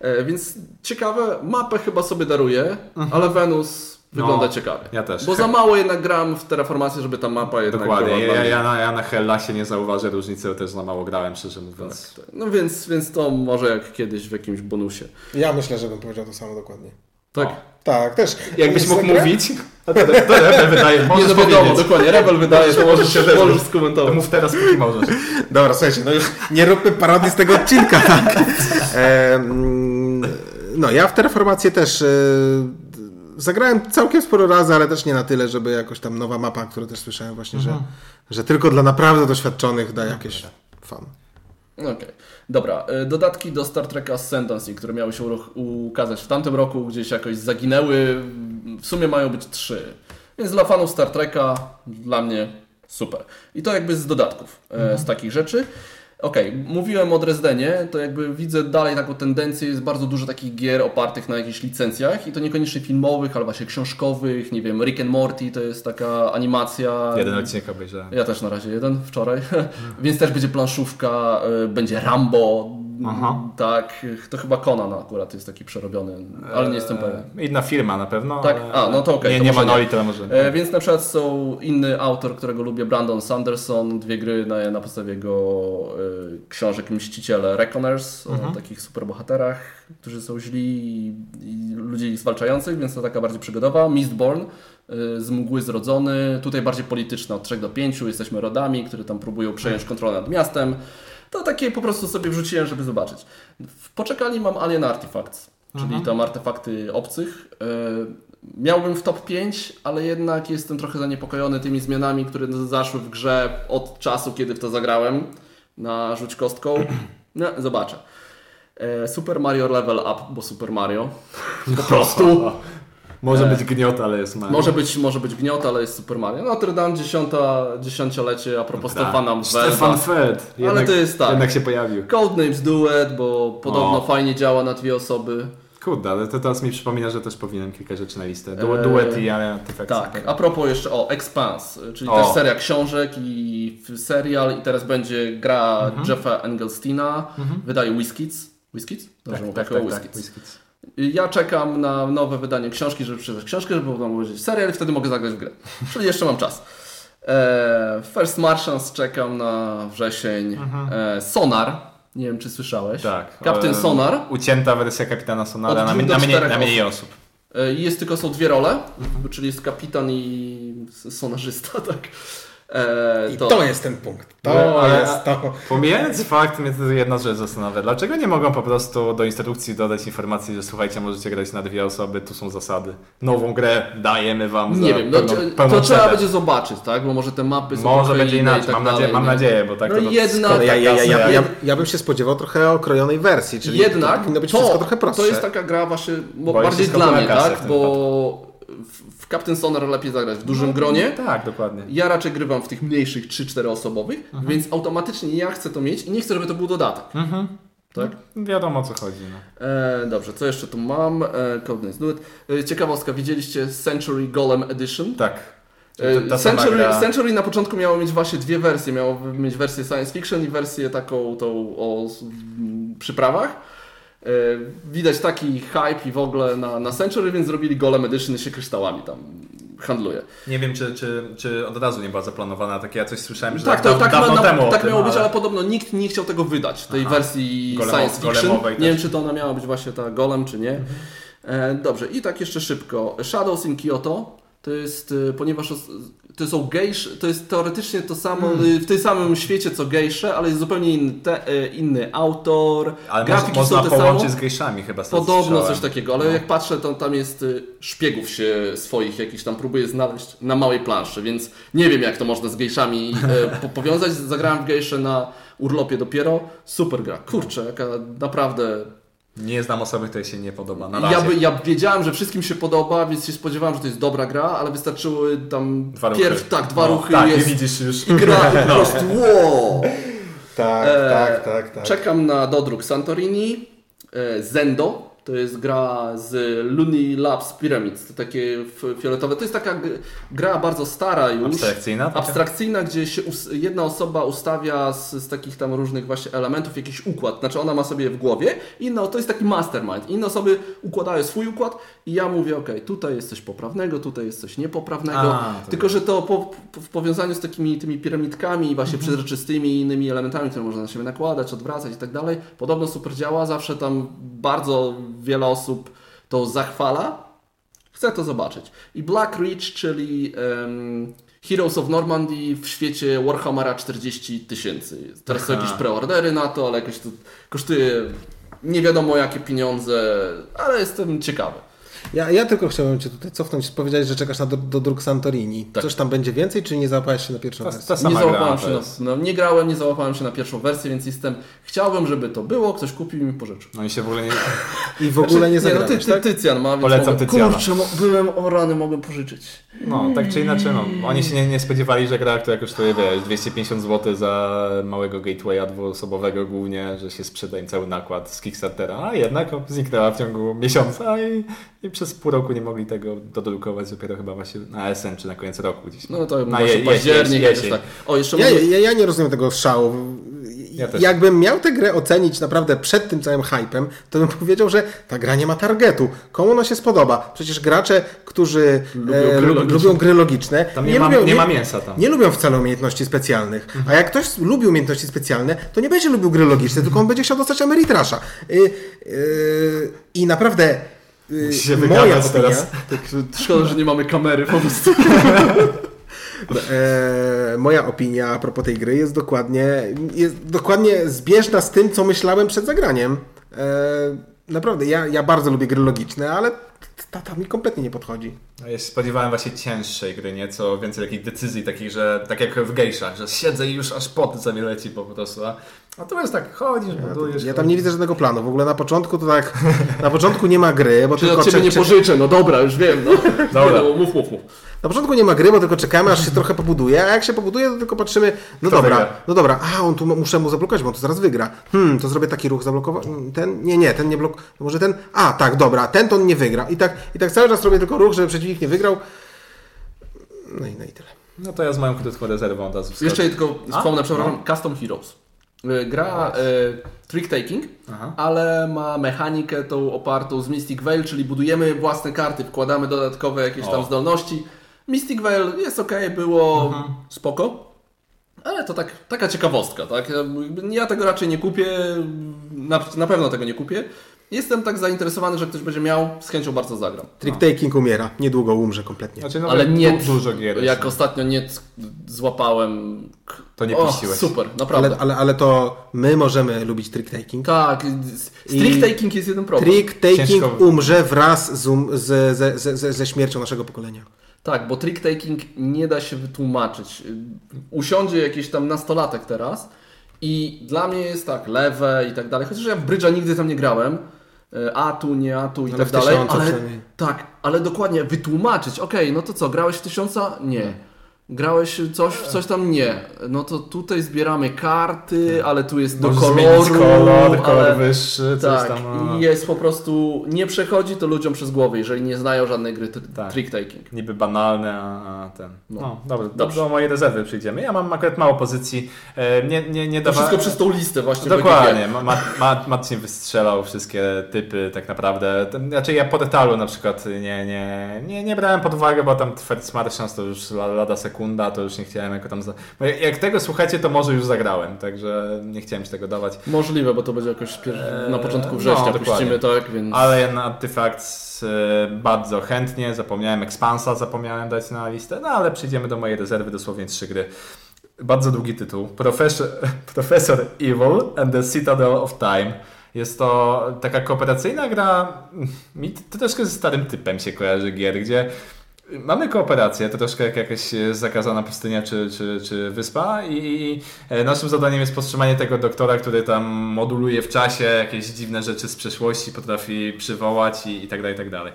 E, więc ciekawe, mapę chyba sobie daruję, Mhm. ale Venus wygląda No, ciekawie. ja też. Bo za mało jednak gram w Terraformację, żeby ta mapa jednak Dokładnie. była Ja, ja, na, ja na Hellasie nie zauważę różnicy, bo też za mało grałem, szczerze mówiąc. No więc, więc to może jak kiedyś w jakimś bonusie. Ja myślę, że bym powiedział to samo dokładnie. Tak. Tak, też. Jakbyś mógł Zagra- mówić, to, to, to Rebel wydaje, Nie, możesz no wiadomo, dokładnie. Rebel wydaje, to możesz się też. możesz To skomentować. mów teraz, póki możesz. Dobra, słuchajcie, no już nie róbmy parodii z tego odcinka, tak? <laughs> E, mm, no, ja w Terraformację też e, zagrałem całkiem sporo razy, ale też nie na tyle, żeby jakoś tam nowa mapa, którą też słyszałem właśnie, że, że tylko dla naprawdę doświadczonych da jakieś fan. Okej. Dobra, y, dodatki do Star Treka Ascendancy, które miały się ukazać w tamtym roku, gdzieś jakoś zaginęły. W sumie mają być trzy. Więc dla fanów Star Treka, dla mnie super. I to jakby z dodatków, e, z takich rzeczy. Okej, mówiłem o Dresdenie, to jakby widzę dalej taką tendencję, jest bardzo dużo takich gier opartych na jakichś licencjach i to niekoniecznie filmowych, ale właśnie książkowych, nie wiem, Rick and Morty to jest taka animacja. Jeden odcinek obejrzałem. Ja też na razie jeden, wczoraj. <laughs> Więc też będzie planszówka, y, będzie Rambo, Aha. tak, to chyba Conan akurat jest taki przerobiony, ale nie jestem pewien. E, Inna firma na pewno. Tak? A, no to okej, Nie, to nie nie. Monolith, ale może. E, więc na przykład są inny autor, którego lubię, Brandon Sanderson, dwie gry na, na podstawie jego e, książek Mściciele Reckoners, o takich superbohaterach, którzy są źli i, i ludzi ich zwalczających, więc to taka bardziej przygodowa. Mistborn, e, z mgły zrodzony, tutaj bardziej polityczna, od 3 do 5, jesteśmy rodami, które tam próbują przejąć kontrolę nad miastem. To takie po prostu sobie wrzuciłem, żeby zobaczyć. W poczekalni mam Alien Artifacts, czyli tam artefakty obcych. E, Miałbym w top 5, ale jednak jestem trochę zaniepokojony tymi zmianami, które zaszły w grze od czasu, kiedy w to zagrałem na rzuć kostką. <clears throat> No, zobaczę. E, Super Mario Level Up, bo Super Mario. <laughs> Po prostu. <laughs> Może być gniot, ale jest mały. Może być, może być gniot, ale jest Super Mario. Notre Dame dziesiąta, dziesięciolecie a propos Stefana Tak. Stefan. Feld. Jednak, to jest tak. Jednak się pojawił. Codenames Duet, bo podobno O. fajnie działa na dwie osoby. Kurde, ale to teraz mi przypomina, że też powinienem kilka rzeczy na listę. Du Eee, duet i artefakty. Tak, a propos jeszcze o Expanse, czyli O. też seria książek i serial i teraz będzie gra Mhm. Jeffa Engelsteina, wydaje WizKids. WizKids? Dobrze Tak, mówię, tak, tak, tak, WizKids. Ja czekam na nowe wydanie książki, żeby przeczytać książkę, żeby potem powiedzieć serial i wtedy mogę zagrać w grę. Czyli jeszcze mam czas. E, First Martians czekam na wrzesień. E, Sonar, nie wiem czy słyszałeś. Tak. Kapitän e, Sonar. Ucięta wersja kapitana Sonara na, na, mniej, na mniej osób. I Jest tylko są dwie role, czyli jest kapitan i sonarzysta, <laughs> tak. E, I to, jest ten punkt. To No, jest to. Pomijając fakt, mnie to jedna rzecz zastanawia. Dlaczego nie mogą po prostu do instrukcji dodać informacji, że słuchajcie, możecie grać na dwie osoby, tu są zasady. Nową grę dajemy wam Nie wiem, no, pełną, to, pełną to trzeba cenę. będzie zobaczyć, tak? Bo może te mapy są Może będzie inaczej, tak mam, nadzieję, mam nadzieję, bo tak No to, to jedna- skoro Ja, ja, ja, ja, ja, ja bym się spodziewał trochę okrojonej wersji, czyli to Jednak powinno być to, wszystko trochę prostsze. to jest taka gra właśnie bo Bo bardziej dla mnie, tak? Bo Captain Sonar lepiej zagrać w dużym gronie. Tak, dokładnie. Ja raczej grywam w tych mniejszych 3-4 osobowych, Mhm. więc automatycznie ja chcę to mieć i nie chcę, żeby to był dodatek. Mhm. Tak? Wiadomo o co chodzi. No. E, dobrze, co jeszcze tu mam? E, Codenames Duet. E, ciekawostka, widzieliście Century Golem Edition? Tak. E, ta Century, Century na początku miało mieć właśnie dwie wersje. Miało mieć wersję science fiction i wersję taką tą o przyprawach. E, Widać taki hype i w ogóle na, na Century, więc zrobili Golem Edition i się kryształami tam handluje. Nie wiem, czy, czy, czy od razu nie była zaplanowana, takie ja coś słyszałem, że Tak, daw- tak, dawno na, temu tak tym, miało być, ale- ale podobno nikt nie chciał tego wydać, tej Aha. wersji Golemo- science fiction. Nie wiem, czy to ona miała być właśnie ta golem, czy nie. E, dobrze, i tak jeszcze szybko. Shadows in Kyoto to jest, e, ponieważ to są gejsze, to jest teoretycznie to samo, Hmm. e, w tym samym świecie co gejsze, ale jest zupełnie inny, te, e, inny autor, Ale grafiki moż, są można te połączyć samo. z gejszami chyba. Podobno słyszałem. coś takiego, ale jak patrzę, to tam jest y, szpiegów się swoich jakichś tam próbuję znaleźć na małej planszy, więc nie wiem jak to można z gejszami e, <laughs> po powiązać. Zagrałem w gejsze na urlopie dopiero. Super gra. Kurczę, jaka naprawdę... Nie znam osoby, której się nie podoba. Na razie. Ja, by, ja wiedziałem, że wszystkim się podoba, więc się spodziewałem, że to jest dobra gra, ale wystarczyły tam Dwa ruchy. pierw, tak, dwa No, ruchy Tak, i jest widzisz już. i gra po <laughs> prostu wow! Tak, E, tak, tak, tak. Czekam na dodruk Santorini. E, Zendo. To jest gra z Looney Labs Pyramids. To takie fioletowe. To jest taka gra bardzo stara już. Abstrakcyjna? taka? Abstrakcyjna, gdzie się jedna osoba ustawia z, z takich tam różnych właśnie elementów jakiś układ. Znaczy ona ma sobie w głowie, inna, to jest taki mastermind. Inne osoby układają swój układ i ja mówię, ok, tutaj jest coś poprawnego, tutaj jest coś niepoprawnego. A, Tylko, że to po, po, w powiązaniu z takimi tymi piramidkami właśnie przezroczystymi i innymi elementami, które można na siebie nakładać, odwracać i tak dalej, podobno super działa. Zawsze tam bardzo wiele osób to zachwala. Chcę to zobaczyć. I Black Reach, czyli em, Heroes of Normandy w świecie Warhammera 40 tysięcy. Teraz są jakieś preordery na to, ale jakoś to kosztuje nie wiadomo jakie pieniądze, ale jestem ciekawy. Ja, ja tylko chciałem Cię tutaj cofnąć, powiedzieć, że czekasz na do, do dróg Santorini. Tak. Coś tam będzie więcej, czy nie załapałeś się na pierwszą Ta, wersję? ta Nie sama załapałem gra, się jest. na, no, nie grałem, nie załapałem się na pierwszą wersję, więc jestem. Chciałbym, żeby to było, ktoś kupił i mi pożyczył. No i się w ogóle nie... I w ogóle nie Znaczy, no, ty, ty, tak? Tycjan ma, więc Polecam mogę, Tycjana. Kurczę, mo- byłem o rany, mogłem pożyczyć. No, tak czy inaczej, no. Oni się nie, nie spodziewali, że gra, która kosztuje, wiesz, 250 zł za małego gatewaya dwuosobowego głównie, że się sprzeda im cały nakład z Kickstartera, a jednak zniknęła w ciągu miesiąca i, i przez pół roku nie mogli tego dodrukować dopiero chyba właśnie na SN czy na koniec roku gdzieś. No to Na je- październik jesień, tak. O, jeszcze Ja, może... ja, ja nie rozumiem tego szału. Ja też. jakbym miał tę grę ocenić naprawdę przed tym całym hypem, to bym <laughs> powiedział, że ta gra nie ma targetu. Komu ona się spodoba? Przecież gracze, którzy Lubią e, gry logiczne. lubią gry logiczne, Tam nie, ma, lubią, nie ma mięsa tam. nie lubią wcale umiejętności specjalnych. A jak ktoś lubi umiejętności specjalne, to nie będzie lubił gry logiczne, tylko on będzie chciał dostać Ameritrasza. Y, y, I naprawdę y, się moja wygadać opinia, teraz. Tak, <laughs> szkoda, że nie mamy kamery po prostu. <laughs> e, moja opinia a propos tej gry jest dokładnie, jest dokładnie zbieżna z tym, co myślałem przed zagraniem. E, naprawdę, ja, ja bardzo lubię gry logiczne, ale ta, ta mi kompletnie nie podchodzi. No, Ja się spodziewałem właśnie cięższej gry, nieco więcej takich decyzji, takich, że tak jak w gejszach, że siedzę i już aż pot za mnie leci po prostu. A, a tu jest tak, chodzisz, budujesz. Ja tam nie widzę żadnego planu. W ogóle na początku to tak, na początku nie ma gry, bo Czy tylko cze- nie pożyczę, no dobra, już wiem, no. <laughs> Dobra. No mów, mów, mów. Na początku nie ma gry, bo tylko czekamy, aż się trochę pobuduje, a jak się pobuduje, to tylko patrzymy, no Kto dobra, wygra? no dobra, a on tu muszę mu zablokować, bo on to zaraz wygra. Hmm, to zrobię taki ruch zablokować. Ten, nie, nie, ten nie blok, może ten, a tak, dobra, ten to on nie wygra. I tak, i tak cały czas robię tylko ruch, żeby przeciwnik nie wygrał. No i, no i tyle. No to ja z moją krótką rezerwą od razu. Jeszcze tylko wspomnę, przepraszam, Custom Heroes. Y, Gra y, trick taking, Aha. ale ma mechanikę tą opartą z Mystic Veil, czyli budujemy własne karty, wkładamy dodatkowe jakieś tam O. zdolności. Mystic Veil jest ok, było Mhm. spoko. Ale to tak, taka ciekawostka, tak? Ja tego raczej nie kupię, na, na pewno tego nie kupię. Jestem tak zainteresowany, że ktoś będzie miał, z chęcią bardzo zagram. Trick taking umiera, niedługo umrze kompletnie. Znaczy, no, Ale nie du- dużo gier. Jak ostatnio nie złapałem. To nie puściłeś. Super, naprawdę. Ale, ale, ale to my możemy lubić trick taking. Tak, trick taking jest jeden problem. Trick taking Ciężko- umrze wraz z, um, z, ze, ze, ze, ze śmiercią naszego pokolenia. Tak, bo trick taking nie da się wytłumaczyć. Usiądzie jakiś tam nastolatek teraz i dla mnie jest tak, lewe i tak dalej, chociaż ja w brydża nigdy tam nie grałem, a tu, nie a tu i Ale tak dalej, ale tak, ale dokładnie wytłumaczyć, okej, no to co, grałeś w tysiąca? Nie. Grałeś coś w coś tam? Nie. No to tutaj zbieramy karty, ale tu jest do Możesz koloru, zmienić kolor, kolor ale... wyższy, coś Tak, tam. no. i jest po prostu, nie przechodzi to ludziom przez głowę, jeżeli nie znają żadnej gry Tak. trick taking. Niby banalne, a, a ten. No. No, dobra, Dobrze. do mojej rezerwy przyjdziemy. Ja mam akurat mało pozycji. E, nie, nie, nie dawa... wszystko przez tą listę właśnie. Dokładnie. Ma- Ma- Ma- Marcin wystrzelał wszystkie typy tak naprawdę. Znaczy ja po detalu na przykład nie, nie, nie, nie brałem pod uwagę, bo tam First Martians to już la- lada sekunda, to już nie chciałem jako tam... Za... jak- tego słuchacie, to może już zagrałem, także nie chciałem ci tego dawać. Możliwe, bo to będzie jakoś pier... na Eee, początku no, września dokładnie. puścimy, tak, więc... Ale na Artifacts e, bardzo chętnie, zapomniałem Expansa, zapomniałem dać na listę, no ale przyjdziemy do mojej rezerwy, dosłownie trzy gry. Bardzo długi tytuł. Professor, <laughs> Professor Evil and the Citadel of Time. Jest to taka kooperacyjna gra, mi to troszkę ze starym typem się kojarzy gier, gdzie Mamy kooperację, troszkę jak jakaś e, zakazana pustynia czy, czy, czy wyspa i e, naszym zadaniem jest powstrzymanie tego doktora, który tam moduluje w czasie jakieś dziwne rzeczy z przeszłości, potrafi przywołać i, i tak dalej, i tak dalej.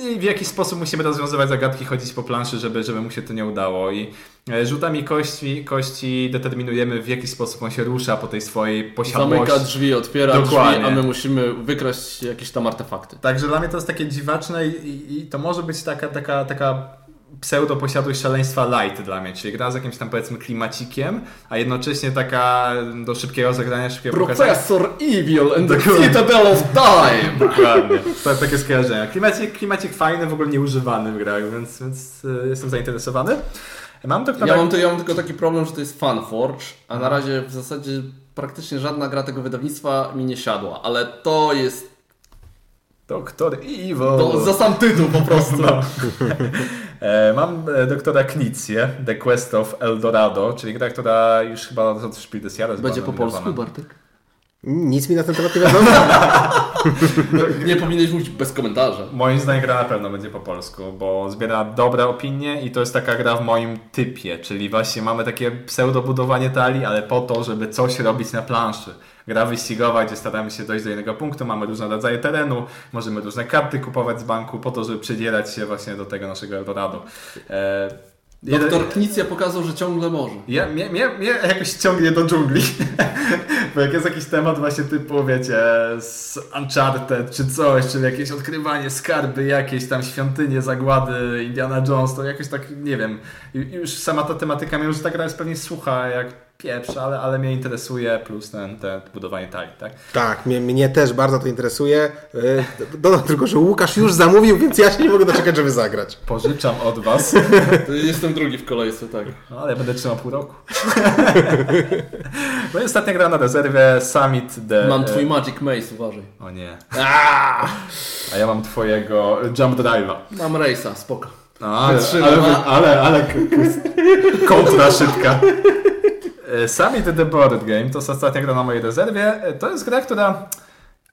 I w jakiś sposób musimy rozwiązywać zagadki, chodzić po planszy, żeby, żeby mu się to nie udało i e, rzutami kości, kości determinujemy w jaki sposób on się rusza po tej swojej posiadłości. Zamyka drzwi, otwiera Dokładnie. drzwi, a my musimy wykraść jakieś tam artefakty. Także dla mnie to jest takie dziwaczne i, i, i to może być taka, taka, taka pseudo posiadłość szaleństwa light dla mnie, czyli gra z jakimś tam powiedzmy klimacikiem, a jednocześnie taka do szybkiego zagrania, szybkiego pokazania. Professor Evil and the. Citadel of Time! <laughs> Dokładnie. To takie skojarzenia. Klimacik, klimacik fajny, w ogóle nieużywany w grach, więc, więc y, jestem zainteresowany. Mam to Ja mam, ja mam tylko taki problem, że to jest Funforge, a na razie w zasadzie praktycznie żadna gra tego wydawnictwa mi nie siadła, ale to jest Doktor Evil. to, za sam tytuł po prostu. No. <laughs> E, Mam e, doktora Knicję, The Quest of Eldorado, czyli gra, która już chyba od Jahres Będzie po polsku. Bartek? Nic mi na ten temat nie wiadomo. <laughs> Nie powinieneś mówić bez komentarza. Moim zdaniem gra na pewno będzie po polsku, bo zbiera dobre opinie i to jest taka gra w moim typie, czyli właśnie mamy takie pseudo budowanie talii, ale po to, żeby coś robić na planszy. Gra wyścigowa, gdzie staramy się dojść do jednego punktu, mamy różne rodzaje terenu, możemy różne karty kupować z banku po to, żeby przydzierać się właśnie do tego naszego Eldorado. E, Doktor Knicja pokazał, że ciągle może. Ja, mnie, mnie, mnie jakoś ciągnie do dżungli. <laughs> Bo jak jest jakiś temat właśnie typu, wiecie, z Uncharted czy coś, czy jakieś odkrywanie skarby, jakieś tam świątynie, zagłady Indiana Jones, to jakoś tak, nie wiem, już sama ta tematyka mnie już ta gra jest pewnie słucha jak pieprz, ale, ale mnie interesuje, plus ten, ten budowanie talii, tak? Tak, mnie, mnie też bardzo to interesuje. Yy, Dodam tylko, że Łukasz już zamówił, więc ja się nie mogę doczekać, żeby zagrać. Pożyczam od was, Jestem drugi w kolejce, tak. no, ale ja będę trzymał pół roku. <laughs> No i ostatnia gra na rezerwie, Summit The... Mam twój Magic Maze, uważaj. O nie. A ja mam twojego Jump Drive'a. Mam Race'a, spoko. No, ale, ale, a- ale, ale, kontra szybka. E, Summit The Board Game to jest ostatnia gra na mojej rezerwie. E, To jest gra, która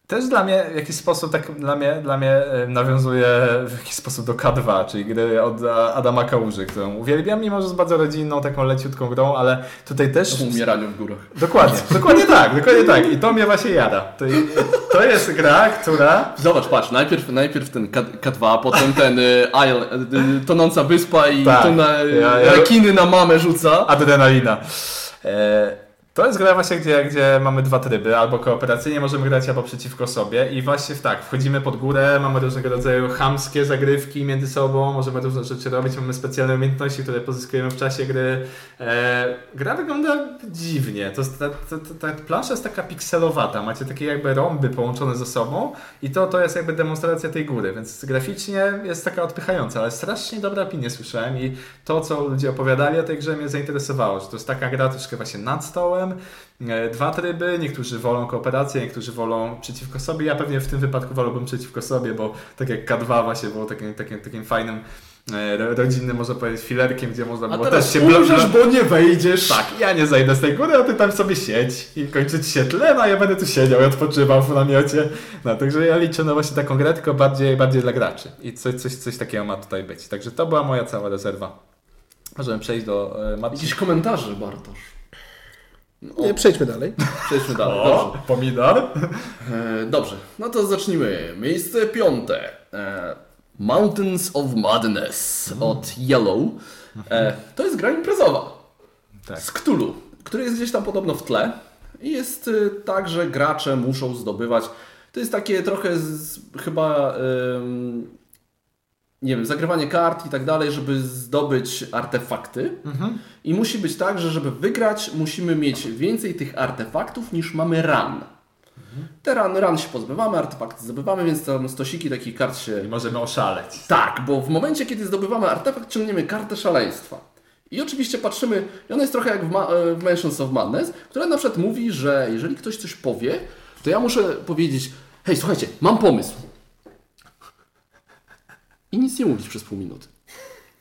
też dla mnie w jakiś sposób tak dla mnie, dla mnie e, nawiązuje w jakiś sposób do K2, czyli gry od Adama Kałuży, którą uwielbiam, mimo że jest bardzo rodzinną, taką leciutką grą, ale tutaj też... O umieraniu w górach. Dokładnie, dokładnie tak, dokładnie tak. I to mnie właśnie jada. To, to jest gra, która... Zobacz, patrz, najpierw, najpierw ten K, K2, potem ten Isle, tonąca wyspa i Tak. to na, Ja- ja- rekiny na mamę rzuca. Adrenalina. E, to jest gra właśnie, gdzie, gdzie mamy dwa tryby, albo kooperacyjnie możemy grać, albo przeciwko sobie. I właśnie tak, wchodzimy pod górę, mamy różnego rodzaju chamskie zagrywki między sobą, możemy różne rzeczy robić, mamy specjalne umiejętności, które pozyskujemy w czasie gry. E, gra wygląda dziwnie, to, ta, ta, ta, ta plansza jest taka pikselowata, macie takie jakby rąby połączone ze sobą i to, to jest jakby demonstracja tej góry, więc graficznie jest taka odpychająca, ale strasznie dobre opinie słyszałem i to, co ludzie opowiadali o tej grze mnie zainteresowało, że to jest taka gra troszkę właśnie nad stołem, e, dwa tryby, niektórzy wolą kooperację, niektórzy wolą przeciwko sobie, ja pewnie w tym wypadku wolałbym przeciwko sobie, bo tak jak K2 właśnie było takim, takim, takim fajnym e, ro- rodzinnym, można powiedzieć, filerkiem, gdzie można było też się umrzesz, bo nie wejdziesz. tak, ja nie zajdę z tej góry, a ty tam sobie siedź i kończyć się tlen, a ja będę tu siedział i odpoczywał w namiocie. No, także ja liczę na właśnie taką grę, tylko bardziej, bardziej dla graczy. I coś, coś, coś takiego ma tutaj być. Także to była moja cała rezerwa. Możemy przejść do e, Matki. Jakiś komentarze, Bartosz. Nie, przejdźmy dalej. Przejdźmy dalej, dobrze. O, pomidor. E, dobrze, no to zacznijmy. Miejsce piąte. E, Mountains of Madness od Yellow. E, to jest gra imprezowa. Tak. Z Cthulhu, który jest gdzieś tam podobno w tle. I jest y, tak, że gracze muszą zdobywać. To jest takie trochę z, chyba. ym, nie wiem, zagrywanie kart i tak dalej, żeby zdobyć artefakty. I musi być tak, że żeby wygrać, musimy mieć więcej tych artefaktów niż mamy ran. Te ran, ran się pozbywamy, artefakty zdobywamy, więc tam stosiki takich kart się I możemy oszaleć. tak, bo w momencie, kiedy zdobywamy artefakt, ciągniemy kartę szaleństwa. I oczywiście patrzymy, i ona jest trochę jak w, Ma- e, w Mansions of Madness, która na przykład mówi, że jeżeli ktoś coś powie, to ja muszę powiedzieć, hej, słuchajcie, mam pomysł. I nic nie mówić przez pół minuty.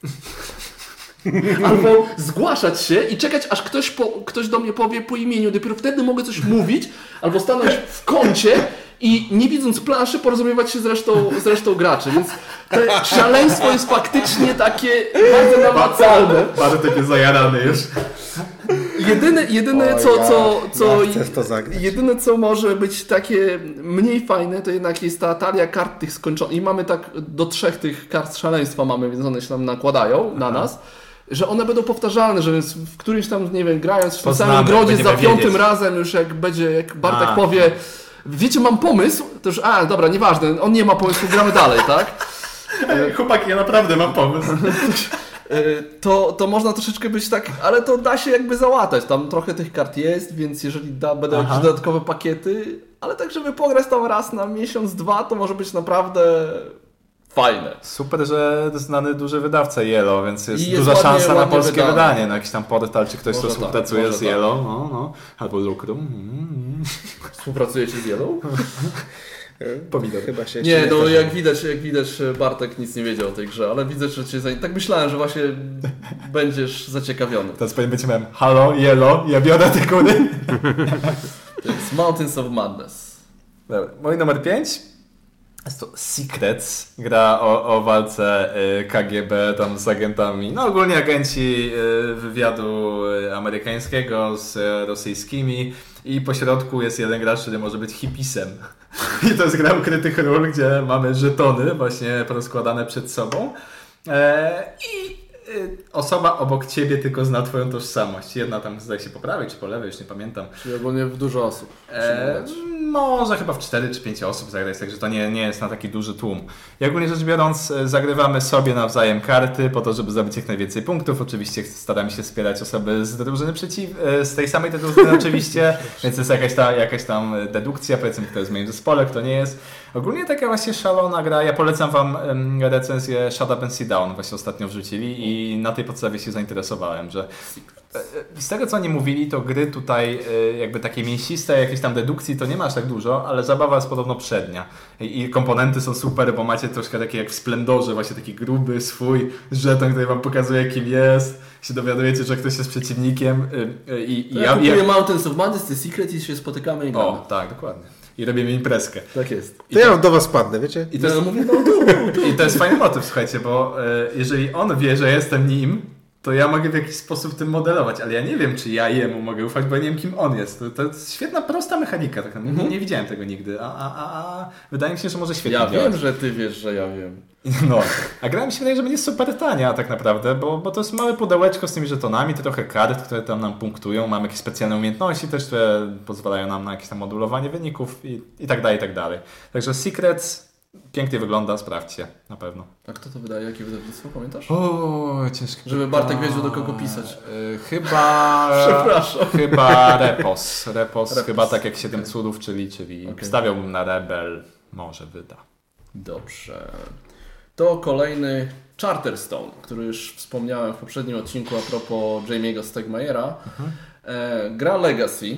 <laughs> Albo zgłaszać się i czekać, aż ktoś, po, ktoś do mnie powie po imieniu. Dopiero wtedy mogę coś mówić, albo stanąć w kącie i nie widząc planszy porozumiewać się z resztą, z resztą graczy. Więc to szaleństwo jest faktycznie takie bardzo namacalne. Bardzo takie zajarany już. Jedyne, jedyne O, co, ja- co, co, ja zagrać. jedyne co może być takie mniej fajne, to jednak jest ta talia kart tych skończonych. I mamy tak do trzech tych kart szaleństwa mamy, więc one się tam nakładają na nas. Że one będą powtarzalne, że więc w którymś tam, nie wiem, grając w tym samym grodzie za piątym wiedzieć. razem, już jak będzie, jak Bartek A. powie, wiecie, mam pomysł, to już, a dobra, nieważne, on nie ma pomysłu, gramy dalej, tak? <laughs> Chłopaki, ja naprawdę mam pomysł. <laughs> E, to, to można troszeczkę być tak, ale to da się jakby załatać. Tam trochę tych kart jest, więc jeżeli da, będą Aha. jakieś dodatkowe pakiety, ale tak, żeby pograć tam raz na miesiąc, dwa, to może być naprawdę fajne. Super, że znany duży wydawca Yellow, więc jest, jest duża ładnie- szansa na ładnie polskie wydane. wydanie, na jakiś tam portal, czy ktoś, Może kto tak, współpracuje może z tak. Yellow, no, no. albo Lucrum. Mm, Współpracujecie z Yellow? <laughs> Pomidor. Chyba się Nie, no też- jak widać, jak widać Bartek nic nie wiedział o tej grze, ale widzę, że cię za... Tak myślałem, że właśnie <laughs> będziesz zaciekawiony. Teraz powinien być miałem halo, Yellow, ja biorę te kury. To jest Mountains of Madness. Dobra, mój numer 5 jest to Secrets, gra o, o walce y, KGB tam z agentami, no ogólnie agenci y, wywiadu y, amerykańskiego z rosyjskimi i po środku jest jeden gracz, który może być hipisem. <laughs> I to jest gra ukrytych ról, gdzie mamy żetony właśnie porozkładane przed sobą e, i y, osoba obok ciebie tylko zna twoją tożsamość. Jedna tam zdaje się po prawej czy po lewej, już nie pamiętam. Czyli ogólnie w dużo osób. E, może chyba w 4 czy 5 osób zagrać, także to nie, nie jest na taki duży tłum. I ogólnie rzecz biorąc, e, zagrywamy sobie nawzajem karty po to, żeby zdobyć jak najwięcej punktów. Oczywiście staramy się wspierać osoby z drużyny przeciw, e, z tej samej drużyny <laughs> oczywiście, więc jest jakaś, ta, jakaś tam dedukcja, powiedzmy, kto jest w moim zespole, kto nie jest. Ogólnie taka właśnie szalona gra. Ja polecam Wam recenzję Shut Up and Sit Down, właśnie ostatnio wrzucili i na tej podstawie się zainteresowałem, że e, z tego co oni mówili, to gry tutaj jakby takie mięsiste, jakieś tam dedukcji to nie ma aż tak dużo, ale zabawa jest podobno przednia. I, komponenty są super, bo macie troszkę takie jak w Splendorze, właśnie taki gruby swój żeton, który wam pokazuje kim jest. Się dowiadujecie, że ktoś jest przeciwnikiem. Y, y, I, i ja, ja, ja Mountains of Madness, The Secret i się spotykamy i gramy. O, tak, dokładnie. I robimy imprezkę. Tak jest. I to ja do was padnę, wiecie? I to, jest... mówię, no, tu, tu. <laughs> I to jest fajny motyw, słuchajcie, bo y, jeżeli on wie, że jestem nim, to ja mogę w jakiś sposób tym modelować, ale ja nie wiem, czy ja jemu mogę ufać, bo ja nie wiem, kim on jest. To, to jest świetna, prosta mechanika. Tak naprawdę. Mhm. Nie widziałem tego nigdy, a, a, a, a, wydaje mi się, że może świetnie Ja działać. wiem, że ty wiesz, że ja wiem. <laughs> No, a gra mi się wydaje, że będzie super tania tak naprawdę, bo, bo to jest małe pudełeczko z tymi żetonami, to trochę kart, które tam nam punktują, mamy jakieś specjalne umiejętności też, które pozwalają nam na jakieś tam modulowanie wyników i, i tak dalej, i tak dalej. Także Secrets Pięknie wygląda, sprawdźcie, na pewno. A kto to wydaje? Jakie wydawnictwo, pamiętasz? O, ciężko. Żeby Bartek wiedział do kogo pisać. Yy, chyba... <laughs> Przepraszam. Chyba Repos. Repos. Repos. Chyba tak jak Siedem Cudów, czyli, czyli okay. stawiałbym na Rebel. Może wyda. Dobrze. To kolejny Charterstone, który już wspomniałem w poprzednim odcinku a propos Jamie'ego Stegmajera. Mhm. E, gra Legacy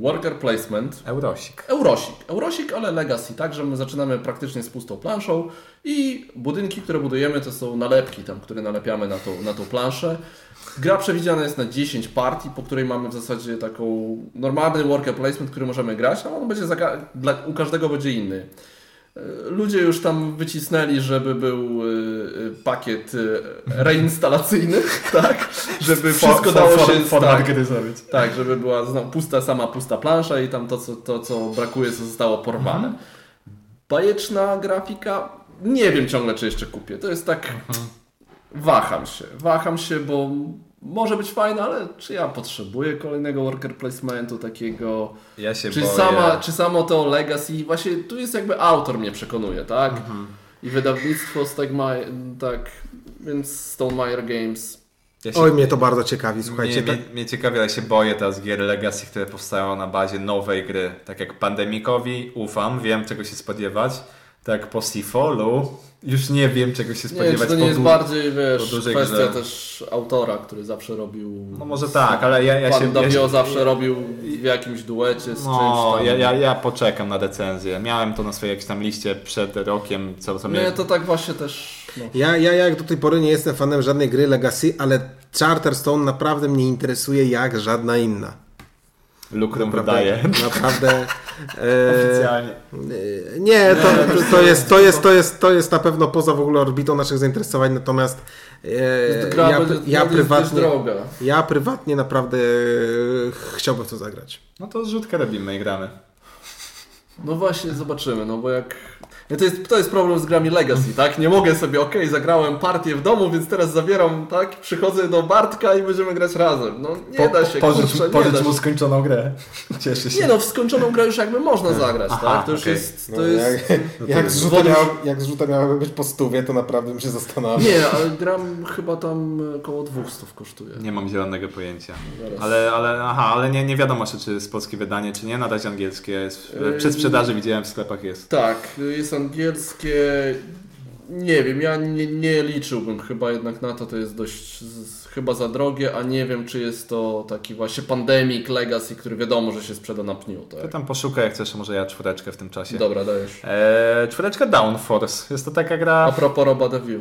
worker placement. Eurosik. Eurosik. Eurosik, ale legacy, tak, że my zaczynamy praktycznie z pustą planszą i budynki, które budujemy to są nalepki tam, które nalepiamy na tą, na tą planszę. Gra przewidziana jest na 10 partii, po której mamy w zasadzie taką normalny worker placement, który możemy grać, ale on będzie dla, u każdego będzie inny. Ludzie już tam wycisnęli, żeby był y, y, pakiet y, reinstalacyjny, <laughs> tak? Żeby wszystko dało się tak, tak, żeby była pusta, sama pusta plansza i tam to, co, to, co brakuje, co zostało porwane. Mhm. Bajeczna grafika, nie wiem ciągle, czy jeszcze kupię. To jest tak. Mhm. Waham się. Waham się, bo może być fajne, ale czy ja potrzebuję kolejnego worker placementu takiego? Ja się czy boję. Sama, czy samo to legacy? Właśnie tu jest jakby autor mnie przekonuje, tak? Mhm. I wydawnictwo Stegmaier, tak, więc Stonemeyer Games. Ja się, Oj, mnie to bardzo ciekawi, słuchajcie. Mnie, tak... mnie, mnie ciekawi, ale się boję teraz gier Legacy, które powstają na bazie nowej gry. Tak jak Pandemikowi ufam, wiem czego się spodziewać. Tak po Seafallu już nie wiem, czego się spodziewać. Nie, czy to nie jest bardziej, wiesz, kwestia grze. też autora, który zawsze robił... No może tak, ale ja, ja Pan się... Davio ja zawsze robił w jakimś duecie z no, czymś tam. Ja, ja, ja poczekam na decyzję. Miałem to na swojej jakiejś tam liście przed rokiem, co, co Nie, to tak właśnie też... No. Ja, ja jak do tej pory nie jestem fanem żadnej gry Legacy, ale Charterstone naprawdę mnie interesuje jak żadna inna. Lukrum wydaje. Naprawdę. <laughs> E, Oficjalnie. Nie, to, to, jest, to, jest, to, jest, to jest na pewno poza w ogóle orbitą naszych zainteresowań, natomiast e, ja, ja, prywatnie, ja prywatnie naprawdę chciałbym w to zagrać. No to zrzutkę robimy i gramy. No właśnie, zobaczymy, no bo jak to jest, to jest problem z grami Legacy, tak? Nie mogę sobie, ok, zagrałem partię w domu, więc teraz zabieram, tak? Przychodzę do Bartka i będziemy grać razem. No nie po, da się, pożycz, kurczę, pożycz mu skończoną grę. Cieszę się. Nie no, w skończoną grę już jakby można zagrać, Aha, tak? To już okay. jest... To no, jest jak, no jak, zrzuta miała, jak zrzuta miałaby być po stówie, to naprawdę bym się zastanawiał. Nie, ale gram chyba tam około 200 kosztuje. Nie mam zielonego pojęcia. Ale, ale, aha, ale nie, nie wiadomo, czy jest polskie wydanie, czy nie. Na razie angielskie jest. Przed sprzedaży widziałem w sklepach jest. Tak, jest angielskie. Nie wiem, ja nie, nie, liczyłbym chyba jednak na to, to jest dość z, chyba za drogie, a nie wiem, czy jest to taki właśnie Pandemic Legacy, który wiadomo, że się sprzeda na pniu. Tak? Ty tam poszukaj, jak chcesz, może ja czwóreczkę w tym czasie. Dobra, dajesz. Eee, czwóreczka Downforce, jest to taka gra... A propos Roba View.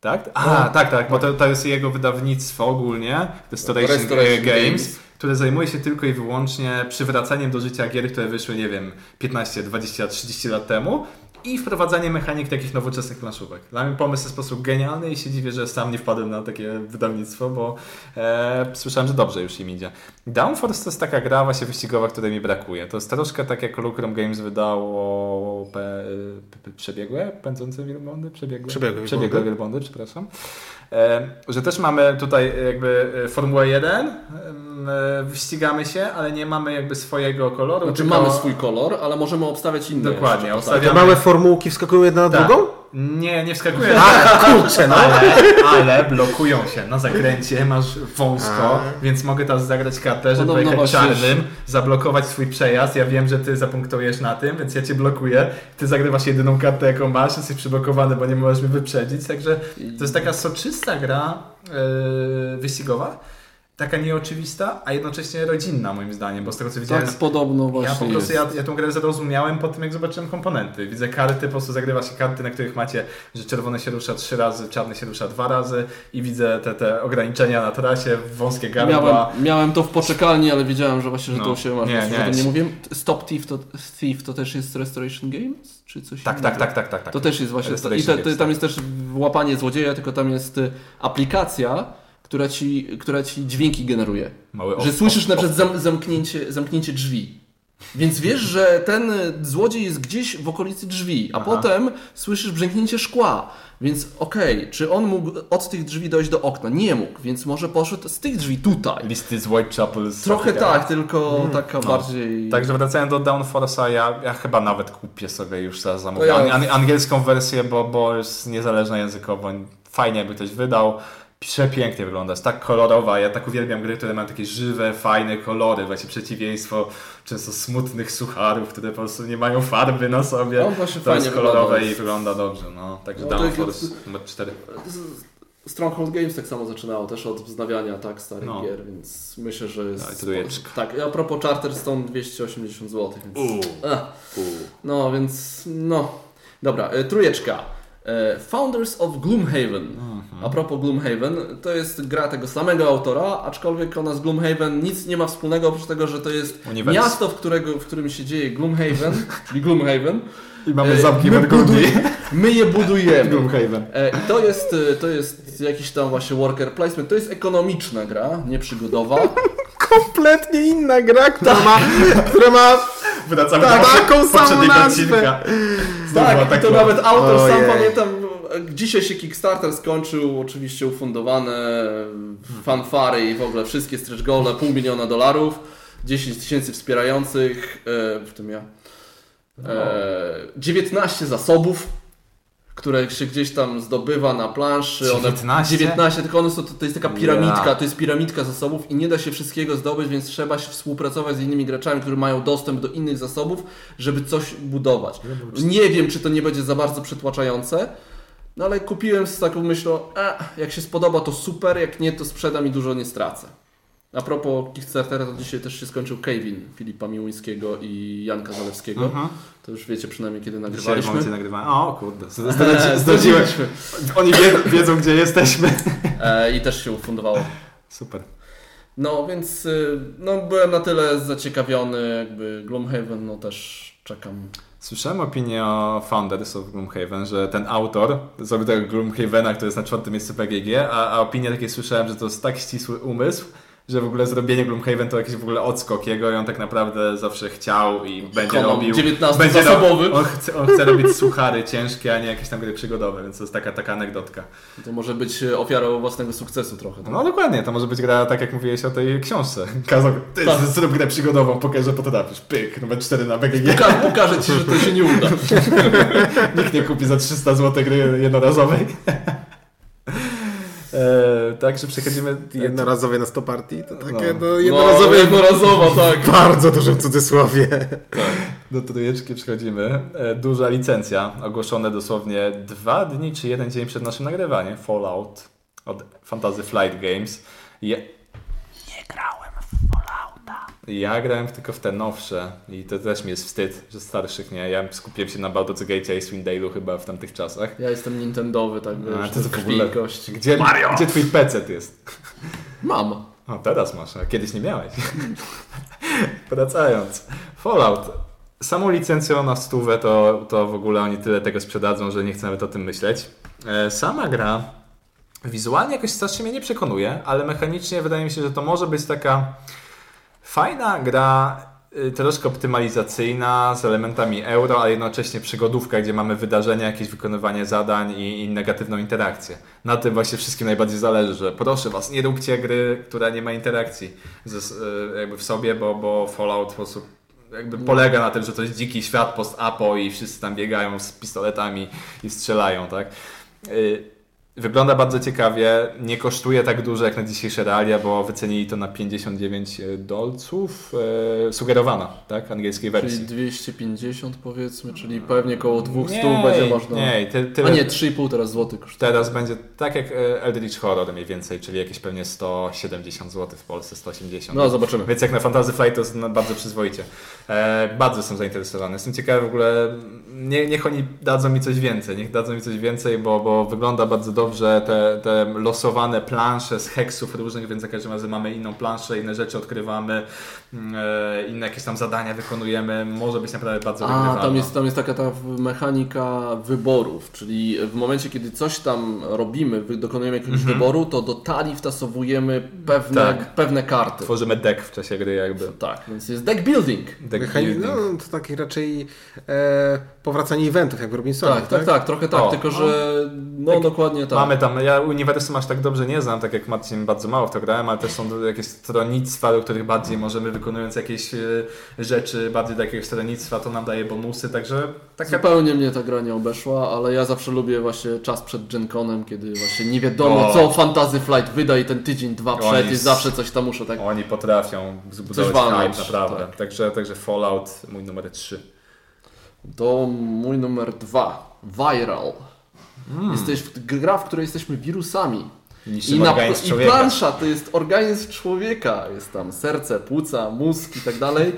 Tak? A, tak, tak, bo to, to jest jego wydawnictwo ogólnie, Restoration, Restoration Games, Games, które zajmuje się tylko i wyłącznie przywracaniem do życia gier, które wyszły, nie wiem, 15, 20, 30 lat temu i wprowadzanie mechanik takich nowoczesnych planszówek. Dla mnie pomysł jest w sposób genialny i się dziwię, że sam nie wpadłem na takie wydawnictwo, bo e, słyszałem, że dobrze już im idzie. Downforce to jest taka gra właśnie wyścigowa, której mi brakuje. To jest troszkę tak jak Lucrum Games wydało pe, pe, przebiegłe, pędzące wielbłądy? Przebiegłe, Przebiegłe przebiegłe wielbłądy, przepraszam. E, że też mamy tutaj jakby e, Formułę 1, e, wyścigamy się, ale nie mamy jakby swojego koloru. Znaczy tylko- mamy swój kolor, ale możemy obstawiać inne. Dokładnie, obstawiamy- Te małe formułki wskakują jedna na Tak. drugą? Nie, nie wskakuje. <laughs> A, kurczę, no. Ale, ale blokują się na zakręcie, masz wąsko, A. więc mogę teraz zagrać kartę, żeby Podobno pojechać właśnie- czarnym, zablokować swój przejazd. Ja wiem, że ty zapunktujesz na tym, więc ja cię blokuję. Ty zagrywasz jedyną kartę, jaką masz, jesteś przyblokowany, bo nie możesz mnie wyprzedzić. Także to jest taka soczysta gra yy, wyścigowa, taka nieoczywista, a jednocześnie rodzinna moim zdaniem, bo z tego co widziałem... Tak podobno Ja właśnie po prostu ja, ja tą grę zrozumiałem po tym, jak zobaczyłem komponenty. Widzę karty, po prostu zagrywa się karty, na których macie, że czerwone się rusza trzy razy, czarny się rusza dwa razy i widzę te, te ograniczenia na trasie, wąskie gardła. Miałem, miałem to w poczekalni, ale wiedziałem, że właśnie, że No. to się masz. Nie, Nie, nie. nie. mówiłem. Stop Thief to, Thief to też jest Restoration Games? Czy coś Tak, innego? tak, tak, tak, tak, tak. To też jest właśnie. I Restoration te, te, tam tak. jest też łapanie złodzieja, tylko tam jest y, aplikacja, która ci, która ci dźwięki generuje. Mały Że słyszysz na przykład zam, zamknięcie, zamknięcie drzwi. Więc wiesz, że ten złodziej jest gdzieś w okolicy drzwi, a Aha. potem słyszysz brzęknięcie szkła. Więc okej, czy on mógł od tych drzwi dojść do okna? Nie mógł, więc może poszedł z tych drzwi tutaj. Listy z Whitechapel. Trochę tak, tylko taka no. bardziej... Także wracając do Downforce'a, ja, ja chyba nawet kupię sobie już za zamówienie ja- An- angielską wersję, bo, bo jest niezależna językowo. Fajnie jakby ktoś wydał. Przepięknie wygląda, jest tak kolorowa. Ja tak uwielbiam gry, które mają takie żywe, fajne kolory. Właśnie przeciwieństwo często smutnych sucharów, które po prostu nie mają farby na sobie. On właśnie to jest kolorowe wygląda. i wygląda dobrze. No, także No, jest- numer 4. Stronghold Games tak samo zaczynało, też od wznawiania tak starych No. gier, więc myślę, że No, jest... trójeczka. tak, a propos Charterstone 280 zł, więc... Uuu. <laughs> Ach, no, więc no... Dobra, e, trójeczka. E, Founders of Gloomhaven. A propos Gloomhaven, to jest gra tego samego autora, aczkolwiek ona z Gloomhaven nic nie ma wspólnego, oprócz tego, że to jest Uniwersum. miasto, w, którego, w którym się dzieje Gloomhaven, <laughs> czyli Gloomhaven. I mamy E, zamki my, buduj- my je budujemy. <laughs> Gloomhaven. E, I to jest, e, to jest jakiś tam właśnie worker placement. To jest ekonomiczna gra, nie przygodowa. <laughs> Kompletnie inna gra, która ma, która ma Wracamy Tak, do taką samą nazwę. tak, atak to nawet autor sam pamiętam. E, Dzisiaj się Kickstarter skończył, oczywiście ufundowane fanfary i w ogóle wszystkie stretch goale, pół miliona dolarów, 10 tysięcy wspierających, e, w tym ja, e, 19 zasobów, które się gdzieś tam zdobywa na planszy. One- 19? 19, tylko one są, to, to jest taka piramidka, Ja. to jest piramidka zasobów i nie da się wszystkiego zdobyć, więc trzeba się współpracować z innymi graczami, którzy mają dostęp do innych zasobów, żeby coś budować. Nie wiem, czy to nie będzie za bardzo przytłaczające, no ale kupiłem z taką myślą, a, jak się spodoba to super, jak nie to sprzedam i dużo nie stracę. A propos Kickstartera, to dzisiaj też się skończył Kevin Filipa Miłońskiego i Janka Zalewskiego. Mhm. To już wiecie przynajmniej kiedy Dzisiaj w nagrywaliśmy. momencie nagrywania. O kurde, <laughs> zdradzi- zdradziłem. Oni wiedzą, wiedzą, gdzie jesteśmy. E, I też się ufundowało. Super. No więc y, no, byłem na tyle zaciekawiony, jakby Gloomhaven, no też czekam. Słyszałem opinię o Founders of Gloomhaven, że ten autor zrobił tego Gloomhavena, który jest na czwartym miejscu PGG, a, a opinie takie słyszałem, że to jest tak ścisły umysł, że w ogóle zrobienie Gloomhaven to jakiś w ogóle odskok jego i on tak naprawdę zawsze chciał i będzie robił... 19 będzie zasobowy. on, chce, on chce robić suchary ciężkie, a nie jakieś tam gry przygodowe, więc to jest taka, taka anegdotka. To może być y, ofiarą własnego sukcesu trochę. tak? No dokładnie, to może być gra tak jak mówiłeś o tej książce. <laughs> Kazał, ty Tak. zrób grę przygodową, pokaż, że potrafisz. Pyk, numer 4 na BGG. Poka pokażę Ci, że to się nie uda. <laughs> Nikt nie kupi za 300 zł gry jednorazowej. <laughs> e, także przechodzimy... jednorazowe na 100 partii, to takie No. no, No, jednorazowe jednorazowo, tak. <laughs> bardzo dużym cudzysłowie. Do trójeczki przechodzimy. E, duża licencja, ogłoszone dosłownie dwa dni czy jeden dzień przed naszym nagrywaniem. Fallout od Fantasy Flight Games. Je... Nie grałem w. Ja grałem tylko w te nowsze i to też mi jest wstyd, że starszych nie. Ja skupiłem się na Baldur's Gate i Swindale'u chyba w tamtych czasach. Ja jestem Nintendowy, tak A, to to w ogóle- kości. Gdzie, gdzie twój PC jest? Mam. O, teraz masz, a kiedyś nie miałeś. <laughs> Wracając. Fallout. samą licencją na stówę to, to w ogóle oni tyle tego sprzedadzą, że nie chcę nawet o tym myśleć. E, sama gra wizualnie jakoś strasznie mnie nie przekonuje, ale mechanicznie wydaje mi się, że to może być taka fajna gra y, troszkę optymalizacyjna, z elementami euro, ale jednocześnie przygodówka, gdzie mamy wydarzenia, jakieś wykonywanie zadań i, i negatywną interakcję. Na tym właśnie wszystkim najbardziej zależy, że proszę Was, nie róbcie gry, która nie ma interakcji ze, y, jakby w sobie, bo, bo Fallout w sposób jakby polega na tym, że to jest dziki świat post-apo i wszyscy tam biegają z pistoletami i strzelają, tak? Wygląda bardzo ciekawie, nie kosztuje tak dużo jak na dzisiejsze realia, bo wycenili to na 59 dolców, e, sugerowana, tak, angielskiej wersji. Czyli 250 powiedzmy, czyli pewnie około 200 nie, będzie można... Nie, ty, tyle, A nie, 3,5 teraz złotych kosztuje. Teraz będzie tak jak e, Eldritch Horror mniej więcej, czyli jakieś pewnie 170 zł w Polsce, 180. No zobaczymy. Więc jak na Fantasy Flight to jest bardzo przyzwoicie. E, bardzo jestem zainteresowany. Jestem ciekawy w ogóle, nie, niech oni dadzą mi coś więcej, niech dadzą mi coś więcej, bo, bo wygląda bardzo dobrze te, te losowane plansze z heksów różnych, więc za każdym razem mamy inną planszę, inne rzeczy odkrywamy, inne jakieś tam zadania wykonujemy. Może być naprawdę bardzo A, tam jest, tam jest taka ta mechanika wyborów, czyli w momencie, kiedy coś tam robimy, dokonujemy jakiegoś mhm. wyboru, to do talii wtasowujemy pewne, tak. pewne karty. Tworzymy deck w czasie gry jakby. Tak, więc jest deck building. Deck building. No, to taki raczej e, powracanie eventów, jak w Robinsonie. Tak, tak, tak, tak, trochę tak, o, tylko że no tak, dokładnie tak. Mamy tam, ja uniwersum aż tak dobrze nie znam, tak jak Marcin bardzo mało w to grałem, ale też są jakieś stronnictwa, do których bardziej możemy wykonując jakieś e, rzeczy bardziej do jakiegoś stronnictwa, to nam daje bonusy, także... Taka... Zupełnie mnie ta gra nie obeszła, ale ja zawsze lubię właśnie czas przed Gen Conem, kiedy właśnie nie wiadomo o. co Fantasy Flight wyda i ten tydzień, dwa przed oni, i zawsze coś tam muszę tak... Oni potrafią zbudować hype, naprawdę. Tak. Także, także Fallout mój numer 3. To mój numer dwa. Viral. Mm. Jesteś gra, w której jesteśmy wirusami. I, na, I plansza to jest organizm człowieka. Jest tam serce, płuca, mózg i tak dalej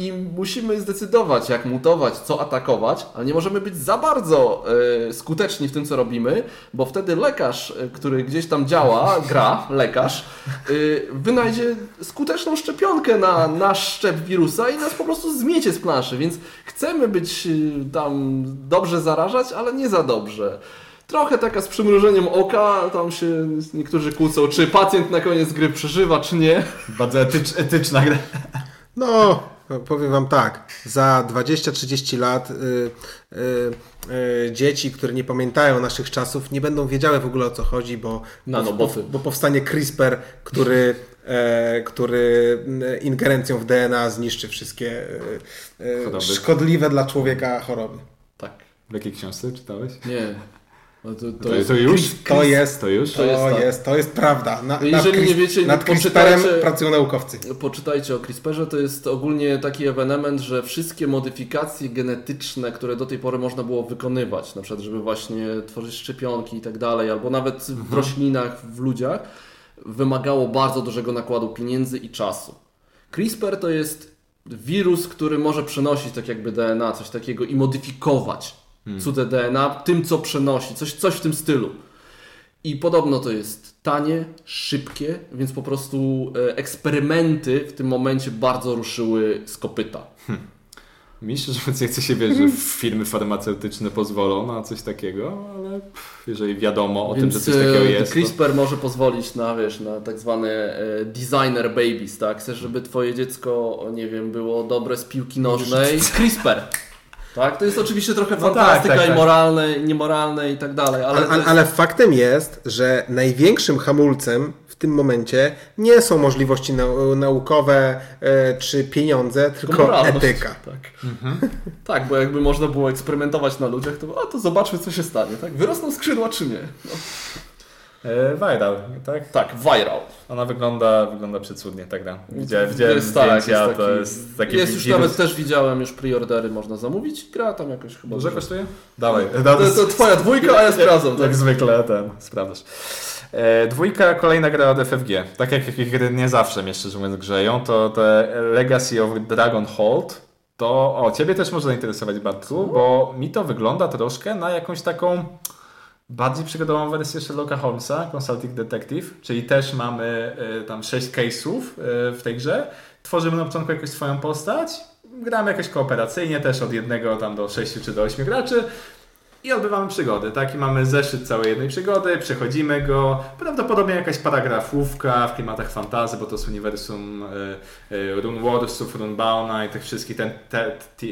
i musimy zdecydować, jak mutować, co atakować, ale nie możemy być za bardzo y, skuteczni w tym, co robimy, bo wtedy lekarz, y, który gdzieś tam działa, gra, lekarz, y, wynajdzie skuteczną szczepionkę na nasz szczep wirusa i nas po prostu zmiecie z planszy, więc chcemy być tam dobrze zarażać, ale nie za dobrze. Trochę taka z przymrużeniem oka, tam się niektórzy kłócą, czy pacjent na koniec gry przeżywa, czy nie. Bardzo etycz, etyczna gra. No, powiem Wam tak, za 20-30 lat y, y, y, dzieci, które nie pamiętają naszych czasów, nie będą wiedziały w ogóle o co chodzi, bo, bo, bo, bo powstanie CRISPR, który, e, który ingerencją w DNA zniszczy wszystkie e, e szkodliwe dla człowieka choroby. Tak. W jakiej książce czytałeś? Nie. No to, to, to, jest, to, już? To jest, to już? To jest, to tak. jest, to jest prawda. Na, Jeżeli nad, nie wiecie, nad CRISPRem pracują naukowcy. Poczytajcie o CRISPRze, to jest ogólnie taki ewenement, że wszystkie modyfikacje genetyczne, które do tej pory można było wykonywać, na przykład żeby właśnie tworzyć szczepionki i tak dalej, albo nawet w mhm. roślinach, w ludziach, wymagało bardzo dużego nakładu pieniędzy i czasu. CRISPR to jest wirus, który może przenosić tak jakby DNA, coś takiego i modyfikować hmm. cudze DNA tym, co przenosi, coś, coś w tym stylu. I podobno to jest tanie, szybkie, więc po prostu e, eksperymenty w tym momencie bardzo ruszyły z kopyta. Hmm. Szczerze mówiąc nie chce się wierzyć, że firmy farmaceutyczne pozwolą na coś takiego, ale jeżeli wiadomo o Więc tym, że coś takiego e, jest. CRISPR to... może pozwolić na, wiesz, na tak zwane e, designer babies, tak? Chcesz, żeby twoje dziecko, nie wiem, było dobre z piłki nożnej? CRISPR. <laughs> Tak? To jest oczywiście trochę no fantastyka tak, tak, i moralne, niemoralne i tak dalej. Ale, ale, jest... ale, faktem jest, że największym hamulcem w tym momencie nie są możliwości naukowe e, czy pieniądze, tylko etyka. Tak. Mhm. <laughs> tak, bo jakby można było eksperymentować na ludziach, to, a to zobaczmy co się stanie. Tak? Wyrosną skrzydła czy nie? No. E, viral, tak? Tak, Viral. Ona wygląda, wygląda przecudnie, tak gra. Widziałem, widziałem jest, zdjęcia, tak, jest taki, to jest taki Jest już nawet też widziałem, już preordery można zamówić. Gra tam jakoś chyba... Dużo kosztuje? Dawaj. To, to, to twoja dwójka, a ja sprawdzam. <laughs> Tak, jak zwykle ten, sprawdzasz. E, dwójka, kolejna gra od FFG. Tak jak jakieś gry nie zawsze mnie szczerze mówiąc grzeją, to te Legacy of Dragon Hold, to o, ciebie też może zainteresować Bartku, bo mi to wygląda troszkę na jakąś taką bardziej przygodową wersję Sherlocka Holmesa, Consulting Detective, czyli też mamy y, tam sześć case'ów y, w tej grze, tworzymy na początku jakąś swoją postać, gramy jakoś kooperacyjnie też od jednego tam do sześciu czy do ośmiu graczy i odbywamy przygody, tak? I mamy zeszyt całej jednej przygody, przechodzimy go, prawdopodobnie jakaś paragrafówka w klimatach fantazy, bo to jest uniwersum y, y, Rune Warsów, Runebauna i tych wszystkich, ten te, te,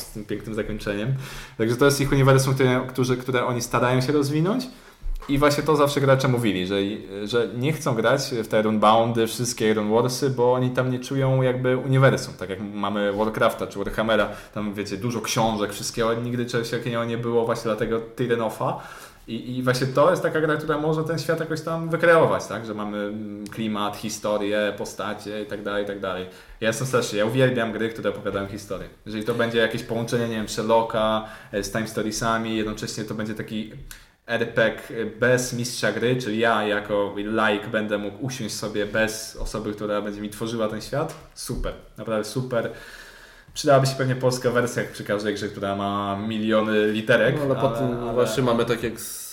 z tym pięknym zakończeniem. Także to jest ich uniwersum, które, którzy, które oni starają się rozwinąć. I właśnie to zawsze gracze mówili, że, że nie chcą grać w te Runeboundy, wszystkie Runewarsy, bo oni tam nie czują jakby uniwersum. Tak jak mamy Warcrafta czy Warhammera, tam wiecie, dużo książek, wszystkiego, nigdy czegoś takiego nie było właśnie dlatego Tyrenoffa. I, I właśnie to jest taka gra, która może ten świat jakoś tam wykreować, tak? Że mamy mm, klimat, historię, postacie i tak dalej, i tak dalej. Ja jestem starszy, ja uwielbiam gry, które opowiadają historię. Jeżeli to będzie jakieś połączenie, nie wiem, Sherlocka e, z Time Storiesami, jednocześnie to będzie taki RPG bez mistrza gry, czyli ja jako like będę mógł usiąść sobie bez osoby, która będzie mi tworzyła ten świat. Super, naprawdę super. Przydałaby się pewnie polska wersja jak przy każdej grze, która ma miliony literek. No, ale, potem ale- właśnie mamy tak jak z,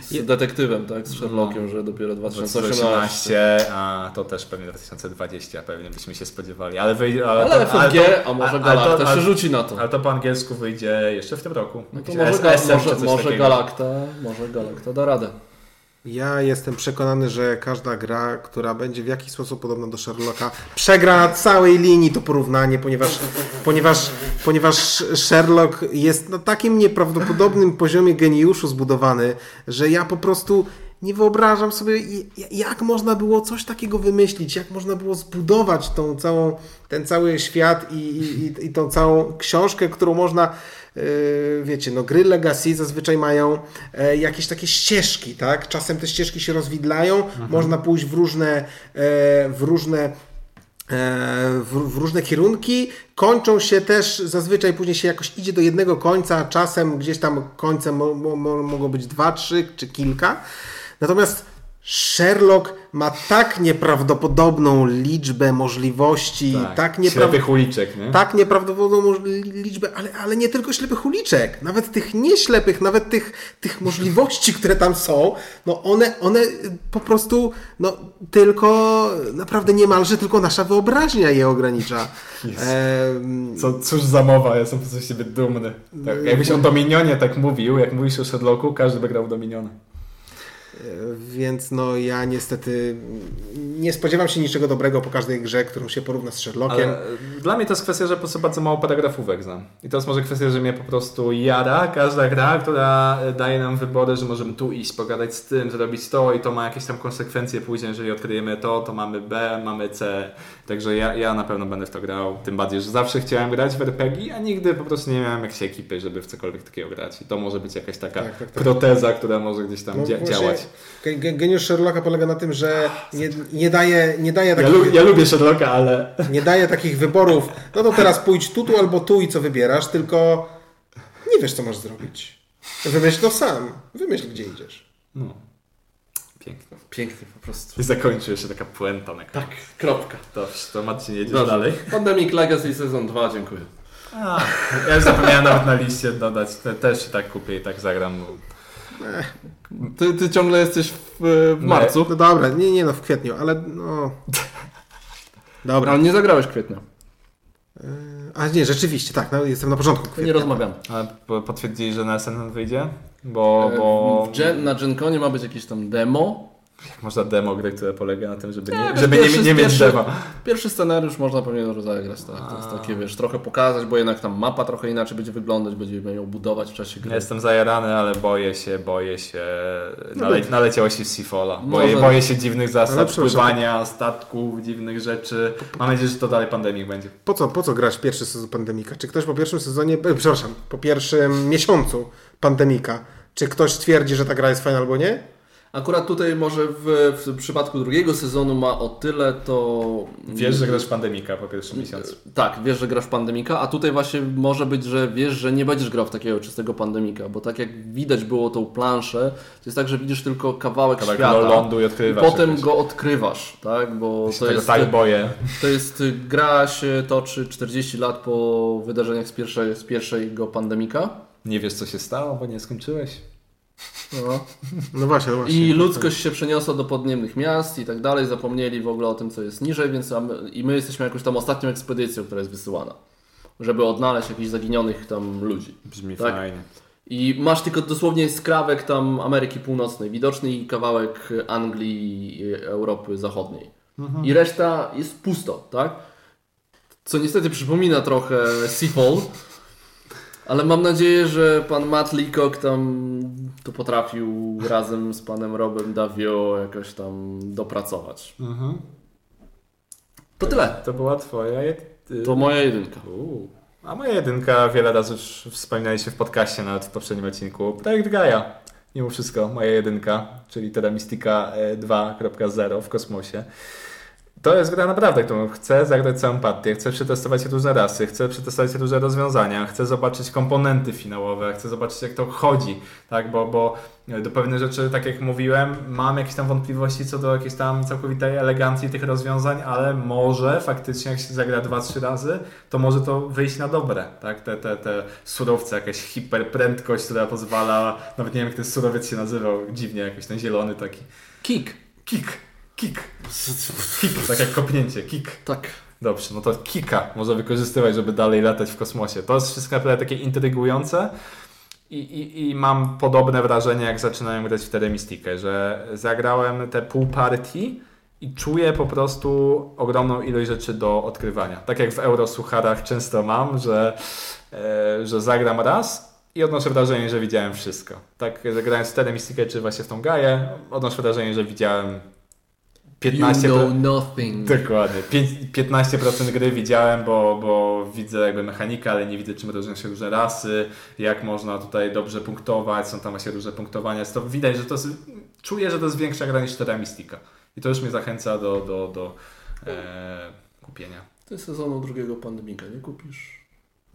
z detektywem, tak? Z Sherlockiem, że dopiero 2018. 2018, a to też pewnie 2020, pewnie byśmy się spodziewali. Ale, wyjdzie, ale, Ale to, ale, to, a może ale Galacta to- się ale- rzuci na to. ale to po angielsku wyjdzie jeszcze w tym roku. No to może, SM może, może. Galacta, może Galacta da radę. Ja jestem przekonany, że każda gra, która będzie w jakiś sposób podobna do Sherlocka, przegra na całej linii to porównanie, ponieważ, ponieważ, ponieważ Sherlock jest na takim nieprawdopodobnym poziomie geniuszu zbudowany, że ja po prostu nie wyobrażam sobie, jak można było coś takiego wymyślić, jak można było zbudować tą całą, ten cały świat i, i, i- tą całą książkę, którą można Yy, wiecie, no gry Legacy zazwyczaj mają e, jakieś takie ścieżki, tak? Czasem te ścieżki się rozwidlają, można pójść w różne, e, w różne e, w, w różne kierunki, kończą się też, zazwyczaj później się jakoś idzie do jednego końca, czasem gdzieś tam końcem mo, mo, mogą być dwa, trzy czy kilka. Natomiast Sherlock ma tak nieprawdopodobną liczbę możliwości, tak, tak nieprawdopodobną Ślepych uliczek, nie? tak nieprawdopodobną liczbę, ale, ale nie tylko ślepych uliczek, nawet tych nieślepych, nawet tych, tych możliwości, które tam są, no one, one po prostu, no tylko naprawdę niemalże tylko nasza wyobraźnia je ogranicza. Em, Co, cóż za mowa, ja jestem po prostu z siebie dumny. Tak, jakbyś o Dominionie tak mówił, jak mówisz o Sherlocku, każdy by grał w Dominiona. Więc no ja niestety nie spodziewam się niczego dobrego po każdej grze, którą się porówna z Sherlockiem. Ale e, dla mnie to jest kwestia, że po prostu bardzo mało paragrafówek znam. I to jest może kwestia, że mnie po prostu jara każda gra, która e, daje nam wybory, że możemy tu iść, pogadać z tym, zrobić to i to ma jakieś tam konsekwencje później, jeżeli odkryjemy to, to mamy B, mamy C. Także ja, ja na pewno będę w to grał. Tym bardziej, że zawsze chciałem grać w RPG, a nigdy po prostu nie miałem jakiejś ekipy, żeby w cokolwiek takiego grać. I to może być jakaś taka Tak, tak, tak. proteza, która może gdzieś tam No dzia- działać. Ge- ge- Geniusz Sherlocka polega na tym, że nie, nie daje, nie daje Ja, takich... lu- ja lubię Sherlocka, ale <laughs> Nie daje takich wyborów, no to teraz pójdź tu, tu albo tu i co wybierasz, tylko nie wiesz, co masz zrobić. Wymyśl to sam. Wymyśl, gdzie idziesz. no, pięknie. Pięknie po prostu. I zakończy jeszcze taka puenta na Tak, kropka. Dobrze, to Marcin jedziesz Dobrze. dalej. Pandemic Legacy Sezon 2, dziękuję. A, ja już zapomniałem nawet na liście dodać. Te, też się tak kupię i tak zagram. Ty, ty ciągle jesteś w, w Nie. marcu, No dobra, nie, nie no, w kwietniu, ale no... Dobra. ale nie zagrałeś kwietnia. A nie, rzeczywiście, tak, no, jestem na początku nie kwietnia. rozmawiamy. A po- potwierdzili, że na SNN wyjdzie? Bo, bo E, W Gen, na GenConie ma być jakieś tam demo. Jak można demo gry, które polega na tym, żeby Nie, nie, żeby nie, pierwszy- nie mieć pierwszy- drzewa. Pierwszy scenariusz można pewnie rozegrać, tak. To jest takie, wiesz, trochę pokazać, bo jednak tam mapa trochę inaczej będzie wyglądać, będziemy ją budować w czasie gry. Jestem zajarany, ale boję się, boję się nale, No naleciałości z Seafola. Boję, Może- boję się dziwnych zasad, pływania, statków, dziwnych rzeczy. Mam nadzieję, że to dalej pandemii będzie. Po co, po co grać pierwszy sezon Pandemika? Czy ktoś po pierwszym sezonie, e, przepraszam, po pierwszym miesiącu Pandemika, czy ktoś stwierdzi, że ta gra jest fajna albo nie? Akurat tutaj może w, w przypadku drugiego sezonu ma o tyle to... Wiesz, że grasz pandemika po pierwszym miesiącu. Tak, wiesz, że grasz w Pandemika, a tutaj właśnie może być, że wiesz, że nie będziesz grał w takiego czystego Pandemika, bo tak jak widać było tą planszę, to jest tak, że widzisz tylko kawałek Kawałek świata lądu i i odkrywasz. potem jakoś. go odkrywasz, tak, bo to jest, tak boję. to jest gra się toczy 40 lat po wydarzeniach z, pierwszej, z pierwszego Pandemika. Nie wiesz, co się stało, bo nie skończyłeś. No. No właśnie, no właśnie. I ludzkość się przeniosła do podniemnych miast i tak dalej, zapomnieli w ogóle o tym, co jest niżej, więc my, i my jesteśmy jakąś tam ostatnią ekspedycją, która jest wysyłana, żeby odnaleźć jakichś zaginionych tam ludzi. Brzmi Tak. fajnie. I masz tylko dosłownie skrawek tam Ameryki Północnej widoczny i kawałek Anglii i Europy Zachodniej. I reszta jest pusto, tak? Co niestety przypomina trochę Seafall, ale mam nadzieję, że pan Matt Leacock tam to potrafił razem z panem Robem Davio jakoś tam dopracować. To tyle. To była twoja... jed- To moja jedynka. Uuu. A moja jedynka wiele razy już wspominaliście w podcaście, nawet w poprzednim odcinku. Projekt Gaia. Mimo wszystko, moja jedynka, czyli Terra Mystica e, 2.0 w kosmosie. To jest gra naprawdę, którą chcę zagrać całą partię, chcę przetestować różne rasy, chcę przetestować różne rozwiązania, chcę zobaczyć komponenty finałowe, chcę zobaczyć jak to chodzi, tak, bo, bo do pewnych rzeczy, tak jak mówiłem, mam jakieś tam wątpliwości co do jakiejś tam całkowitej elegancji tych rozwiązań, ale może faktycznie jak się zagra dwa, trzy razy, to może to wyjść na dobre, tak, te, te, te surowce, jakaś hiperprędkość, która pozwala, nawet nie wiem jak ten surowiec się nazywał, dziwnie jakoś ten zielony taki, Kick. kick, kick, kick, tak jak kopnięcie, kick. Tak. Dobrze, no to kika można wykorzystywać, żeby dalej latać w kosmosie. To jest wszystko naprawdę takie intrygujące i, i, i mam podobne wrażenie, jak zaczynałem grać w Teremistikę, że zagrałem te pół partii i czuję po prostu ogromną ilość rzeczy do odkrywania. Tak jak w Eurosucharach często mam, że, e, że zagram raz i odnoszę wrażenie, że widziałem wszystko. Tak, zagrając w Teremistikę czy właśnie w tą Gaję, odnoszę wrażenie, że widziałem 15 You know nothing. Dokładnie. Pięć- 15% gry widziałem, bo, bo widzę jakby mechanikę, ale nie widzę czym różnią się różne rasy, jak można tutaj dobrze punktować, są tam właśnie różne punktowania. To widać, że to jest, czuję, że to jest większa gra niż Terra Mystica. I to już mnie zachęca do, do, do e, kupienia. Ty sezonu drugiego pandemika nie kupisz?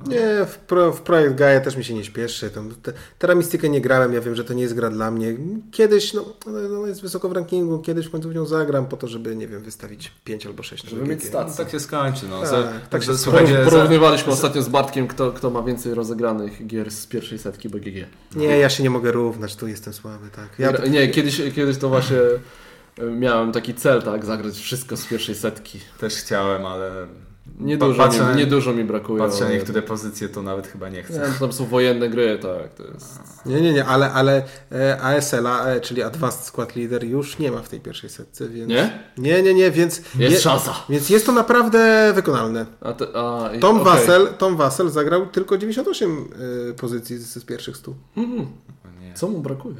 Nie, w, pro, w projekt Gaia też mi się nie śpieszy. Tam, te, Terra Mystica nie grałem, ja wiem, że to nie jest gra dla mnie. Kiedyś, no, no jest wysoko w rankingu, kiedyś w końcu w nią zagram po to, żeby, nie wiem, wystawić 5 albo 6 Żeby mieć stat. No, tak się skończy. No. Tak, Za- tak Także się słuchajcie, za, Porównywaliśmy ostatnio z Bartkiem, kto, kto ma więcej rozegranych gier z pierwszej setki BGG. Nie, ja się nie mogę równać, tu jestem słaby, tak. Ja, to, Nie, kiedyś, kiedyś to właśnie e, miałem taki cel, tak, zagrać wszystko z pierwszej setki. też chciałem, ale Niedużo, patrzę, mi, niedużo mi brakuje. patrzę na niektóre pozycje, to nawet chyba nie chcę. Nie, tam są wojenne gry, tak, to jest... nie, nie, nie, ale, ale e, ASL-a, e, czyli Advanced Squad Leader już nie ma w tej pierwszej setce, więc... Nie? Nie, nie, nie, więc... Jest je- szansa. Więc jest to naprawdę wykonalne. A te, a, Tom, okej. Wassel, Tom Wassel zagrał tylko 98 y, pozycji z, z pierwszych 100. Mhm. O nie. Co mu brakuje?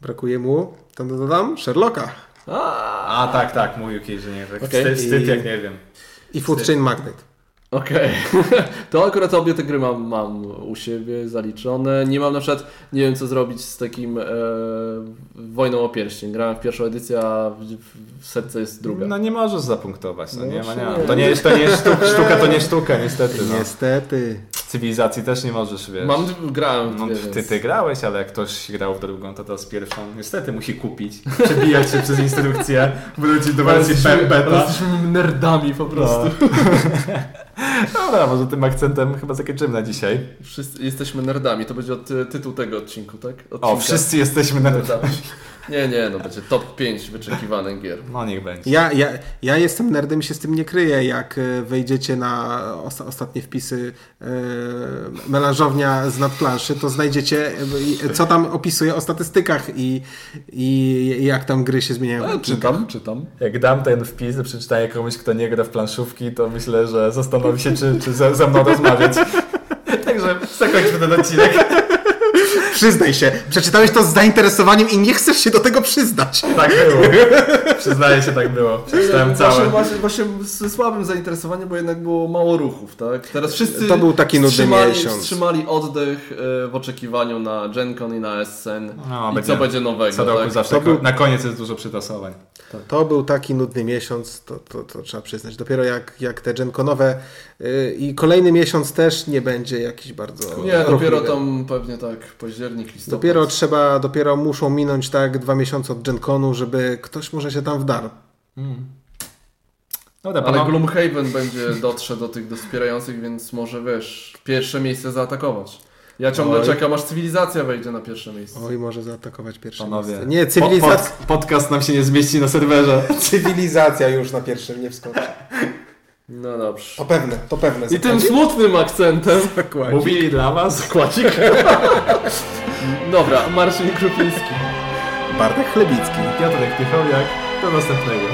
Brakuje mu, tam dodam, Sherlocka A, A tak, tak, mówił kiedyś, że nie. Tak Okej. wstyd, wstyd, I- jak nie wiem. I Food Chain Magnet. Okej. <laughs> To akurat obie te gry mam, mam u siebie zaliczone. Nie mam na przykład, nie wiem co zrobić z takim e, Wojną o Pierścień. Grałem w pierwszą edycję, a w, w setce jest druga. No nie możesz zapunktować, no, No nie ma, właśnie nie ma. nie. To nie jest, to nie jest sztuka, sztuka to nie sztuka, niestety. No. Niestety. Cywilizacji też nie możesz, wiesz. Mam, grałem No, ty, ty grałeś, ale jak ktoś grał w drugą, to teraz pierwszą niestety musi kupić, przebijać się przez instrukcję, wrócić do wersji beta. jesteśmy nerdami po prostu. <laughs> Dobra, może tym akcentem chyba zakończymy na dzisiaj. Wszyscy jesteśmy nerdami. To będzie od, tytuł tego odcinku, tak? Odcinka. O, wszyscy jesteśmy nerdami. Nie, nie, no będzie top 5 wyczekiwanych gier. No niech będzie. Ja, ja, ja jestem nerdem i się z tym nie kryję. Jak e, wejdziecie na os ostatnie wpisy e, melanżownia z nadplanszy, to znajdziecie, e, co tam opisuje o statystykach i, i jak tam gry się zmieniają. E, czytam, czytam. Jak dam ten wpis do przeczytania komuś, kto nie gra w planszówki, to myślę, że zastanowi się, czy, czy ze, ze mną rozmawiać. <laughs> Także zakończmy ten odcinek. Przyznaj się, przeczytałeś to z zainteresowaniem i nie chcesz się do tego przyznać. Tak było. Przyznaję się, tak było. Przeczytałem Właśnie, całe. właśnie, właśnie ze słabym zainteresowaniem, bo jednak było mało ruchów, tak? Teraz wszyscy To był taki nudny wstrzymali, miesiąc. wstrzymali oddech e, w oczekiwaniu na GenCon i na Essen No, i będzie- co będzie nowego, Co roku tak? zawsze To był- na koniec jest dużo przytasowań. To był taki nudny miesiąc, to, to, to trzeba przyznać. Dopiero jak, jak te genkonowe yy, i kolejny miesiąc też nie będzie jakiś bardzo Nie, dopiero ruchliwy. tam pewnie tak, październik, listopad. Dopiero trzeba, dopiero muszą minąć tak dwa miesiące od GenConu, żeby ktoś może się tam wdarł. Dobra, Ale panowie- Gloomhaven będzie dotrze do tych wspierających, więc może wiesz, pierwsze miejsce zaatakować. Ja ciągle Oj. czekam, aż cywilizacja wejdzie na pierwsze miejsce. Oj, może zaatakować pierwsze Panowie, miejsce. Nie, cywilizacja, po- pod, podcast nam się nie zmieści na serwerze. <laughs> cywilizacja już na pierwszym nie wskoczy. No dobrze. To pewne, to pewne. I tym smutnym akcentem Zakładzik. Mówili dla was. zakładzik. <laughs> Dobra, Marcin Krupiński. Bartek Chlebicki. Piotrek Tychowiak. Do następnego.